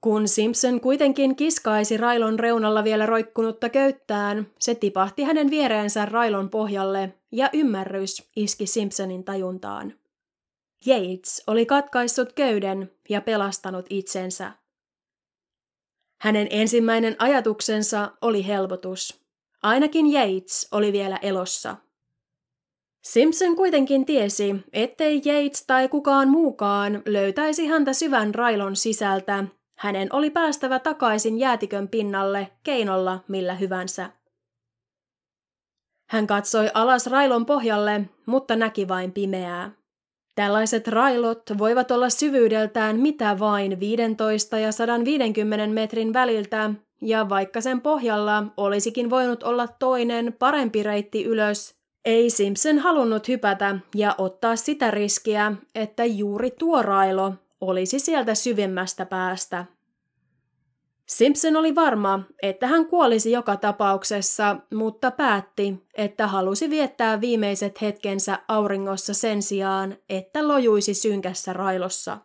Kun Simpson kuitenkin kiskaisi railon reunalla vielä roikkunutta köyttään, se tipahti hänen viereensä railon pohjalle ja ymmärrys iski Simpsonin tajuntaan. Yates oli katkaissut köyden ja pelastanut itsensä. Hänen ensimmäinen ajatuksensa oli helpotus. Ainakin Yates oli vielä elossa. Simpson kuitenkin tiesi, ettei Yates tai kukaan muukaan löytäisi häntä syvän railon sisältä. Hänen oli päästävä takaisin jäätikön pinnalle keinolla millä hyvänsä. Hän katsoi alas railon pohjalle, mutta näki vain pimeää. Tällaiset railot voivat olla syvyydeltään mitä vain 15 ja 150 metrin väliltä, ja vaikka sen pohjalla olisikin voinut olla toinen, parempi reitti ylös, ei Simpson halunnut hypätä ja ottaa sitä riskiä, että juuri tuo railo olisi sieltä syvemmästä päästä. Simpson oli varma, että hän kuolisi joka tapauksessa, mutta päätti, että halusi viettää viimeiset hetkensä auringossa sen sijaan, että lojuisi synkässä railossa.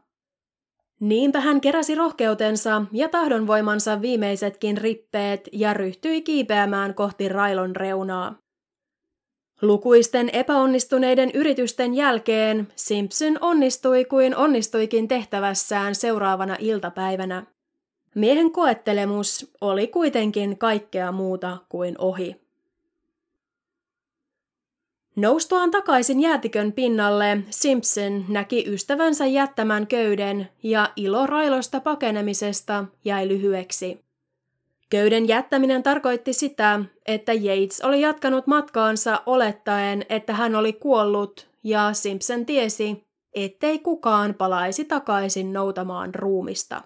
Niinpä hän keräsi rohkeutensa ja tahdonvoimansa viimeisetkin rippeet ja ryhtyi kiipeämään kohti railon reunaa. Lukuisten epäonnistuneiden yritysten jälkeen Simpson onnistui kuin onnistuikin tehtävässään seuraavana iltapäivänä. Miehen koettelemus oli kuitenkin kaikkea muuta kuin ohi. Noustuaan takaisin jäätikön pinnalle, Simpson näki ystävänsä jättämän köyden ja ilo railosta pakenemisesta jäi lyhyeksi. Köyden jättäminen tarkoitti sitä, että Yates oli jatkanut matkaansa olettaen, että hän oli kuollut ja Simpson tiesi, ettei kukaan palaisi takaisin noutamaan ruumista.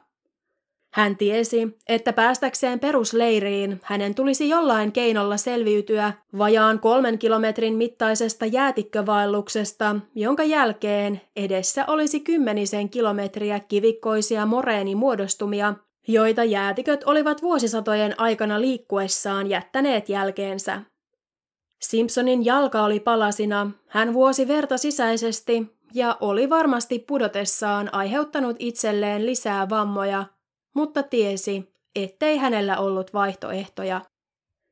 Hän tiesi, että päästäkseen perusleiriin hänen tulisi jollain keinolla selviytyä vajaan kolmen kilometrin mittaisesta jäätikkövaelluksesta, jonka jälkeen edessä olisi kymmenisen kilometriä kivikkoisia moreenimuodostumia, joita jäätiköt olivat vuosisatojen aikana liikkuessaan jättäneet jälkeensä. Simpsonin jalka oli palasina, hän vuosi verta sisäisesti ja oli varmasti pudotessaan aiheuttanut itselleen lisää vammoja, mutta tiesi, ettei hänellä ollut vaihtoehtoja.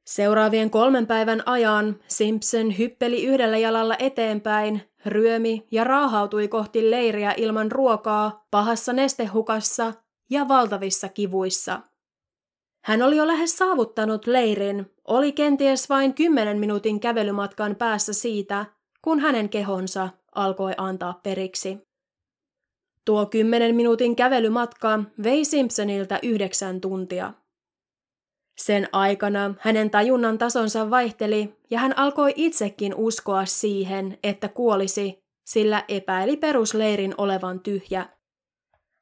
Seuraavien kolmen päivän ajan Simpson hyppeli yhdellä jalalla eteenpäin, ryömi ja raahautui kohti leiriä ilman ruokaa, pahassa nestehukassa ja valtavissa kivuissa. Hän oli jo lähes saavuttanut leirin, oli kenties vain kymmenen minuutin kävelymatkan päässä siitä, kun hänen kehonsa alkoi antaa periksi. Tuo kymmenen minuutin kävelymatka vei Simpsonilta yhdeksän tuntia. Sen aikana hänen tajunnan tasonsa vaihteli ja hän alkoi itsekin uskoa siihen, että kuolisi, sillä epäili perusleirin olevan tyhjä.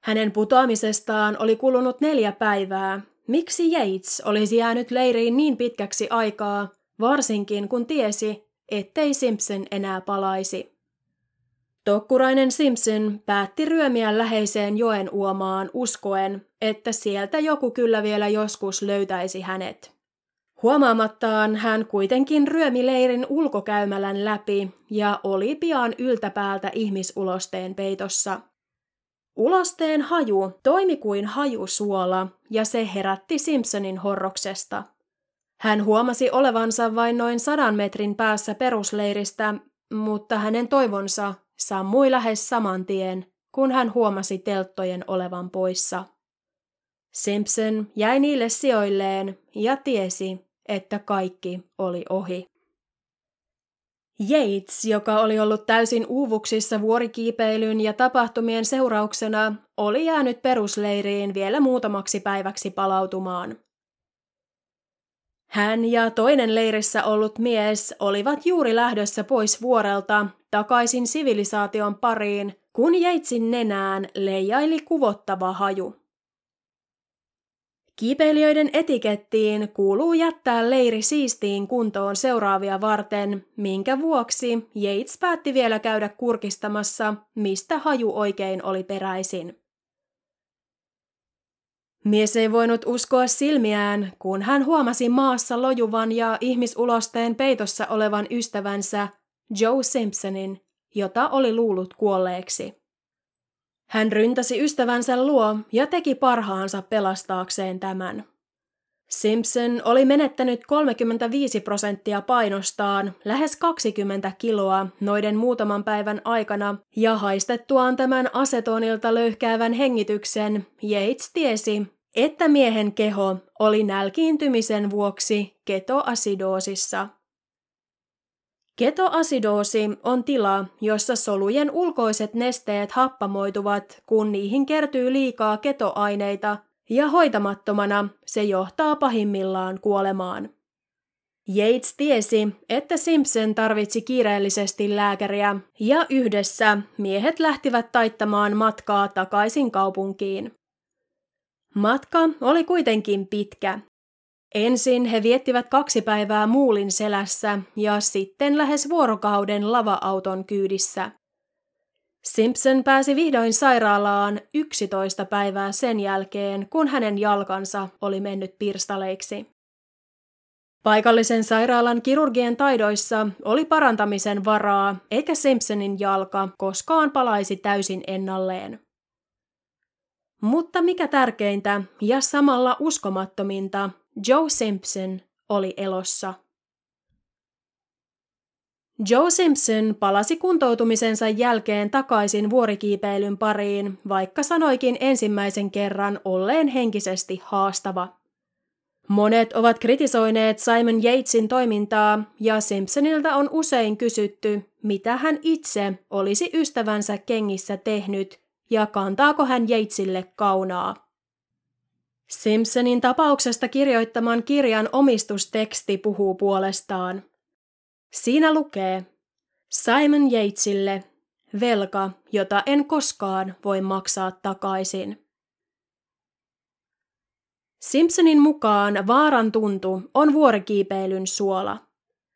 Hänen putoamisestaan oli kulunut neljä päivää. Miksi Yates olisi jäänyt leiriin niin pitkäksi aikaa, varsinkin kun tiesi, ettei Simpson enää palaisi? Tokkurainen Simpson päätti ryömiä läheiseen joen uomaan uskoen, että sieltä joku kyllä vielä joskus löytäisi hänet. Huomaamattaan hän kuitenkin ryömi leirin ulkokäymälän läpi ja oli pian yltäpäältä ihmisulosteen peitossa. Ulosteen haju toimi kuin hajusuola ja se herätti Simpsonin horroksesta. Hän huomasi olevansa vain noin sadan metrin päässä perusleiristä, mutta hänen toivonsa sammui lähes saman tien, kun hän huomasi telttojen olevan poissa. Simpson jäi niille sijoilleen ja tiesi, että kaikki oli ohi. Yates, joka oli ollut täysin uuvuksissa vuorikiipeilyn ja tapahtumien seurauksena, oli jäänyt perusleiriin vielä muutamaksi päiväksi palautumaan. Hän ja toinen leirissä ollut mies olivat juuri lähdössä pois vuorelta takaisin sivilisaation pariin, kun Jeitsin nenään leijaili kuvottava haju. Kiipeilijöiden etikettiin kuuluu jättää leiri siistiin kuntoon seuraavia varten, minkä vuoksi Yates päätti vielä käydä kurkistamassa, mistä haju oikein oli peräisin. Mies ei voinut uskoa silmiään, kun hän huomasi maassa lojuvan ja ihmisulosteen peitossa olevan ystävänsä Joe Simpsonin, jota oli luullut kuolleeksi. Hän ryntäsi ystävänsä luo ja teki parhaansa pelastaakseen tämän. Simpson oli menettänyt 35 prosenttia painostaan, lähes 20 kiloa, noiden muutaman päivän aikana, ja haistettuaan tämän asetonilta löyhkäävän hengityksen, Yates tiesi, että miehen keho oli nälkiintymisen vuoksi ketoasidoosissa. Ketoasidoosi on tila, jossa solujen ulkoiset nesteet happamoituvat, kun niihin kertyy liikaa ketoaineita, ja hoitamattomana se johtaa pahimmillaan kuolemaan. Yates tiesi, että Simpson tarvitsi kiireellisesti lääkäriä, ja yhdessä miehet lähtivät taittamaan matkaa takaisin kaupunkiin. Matka oli kuitenkin pitkä, Ensin he viettivät kaksi päivää muulin selässä ja sitten lähes vuorokauden lava-auton kyydissä. Simpson pääsi vihdoin sairaalaan 11 päivää sen jälkeen, kun hänen jalkansa oli mennyt pirstaleiksi. Paikallisen sairaalan kirurgien taidoissa oli parantamisen varaa, eikä Simpsonin jalka koskaan palaisi täysin ennalleen. Mutta mikä tärkeintä ja samalla uskomattominta, Joe Simpson oli elossa. Joe Simpson palasi kuntoutumisensa jälkeen takaisin vuorikiipeilyn pariin, vaikka sanoikin ensimmäisen kerran olleen henkisesti haastava. Monet ovat kritisoineet Simon Yatesin toimintaa ja Simpsonilta on usein kysytty, mitä hän itse olisi ystävänsä kengissä tehnyt ja kantaako hän Yatesille kaunaa. Simpsonin tapauksesta kirjoittaman kirjan omistusteksti puhuu puolestaan. Siinä lukee Simon Yatesille velka, jota en koskaan voi maksaa takaisin. Simpsonin mukaan vaaran tuntu on vuorikiipeilyn suola.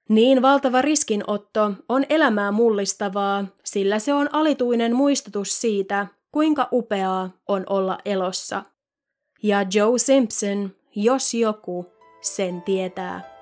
Niin valtava riskinotto on elämää mullistavaa, sillä se on alituinen muistutus siitä, kuinka upeaa on olla elossa. Ja Joe Simpson, jos joku, sen tietää.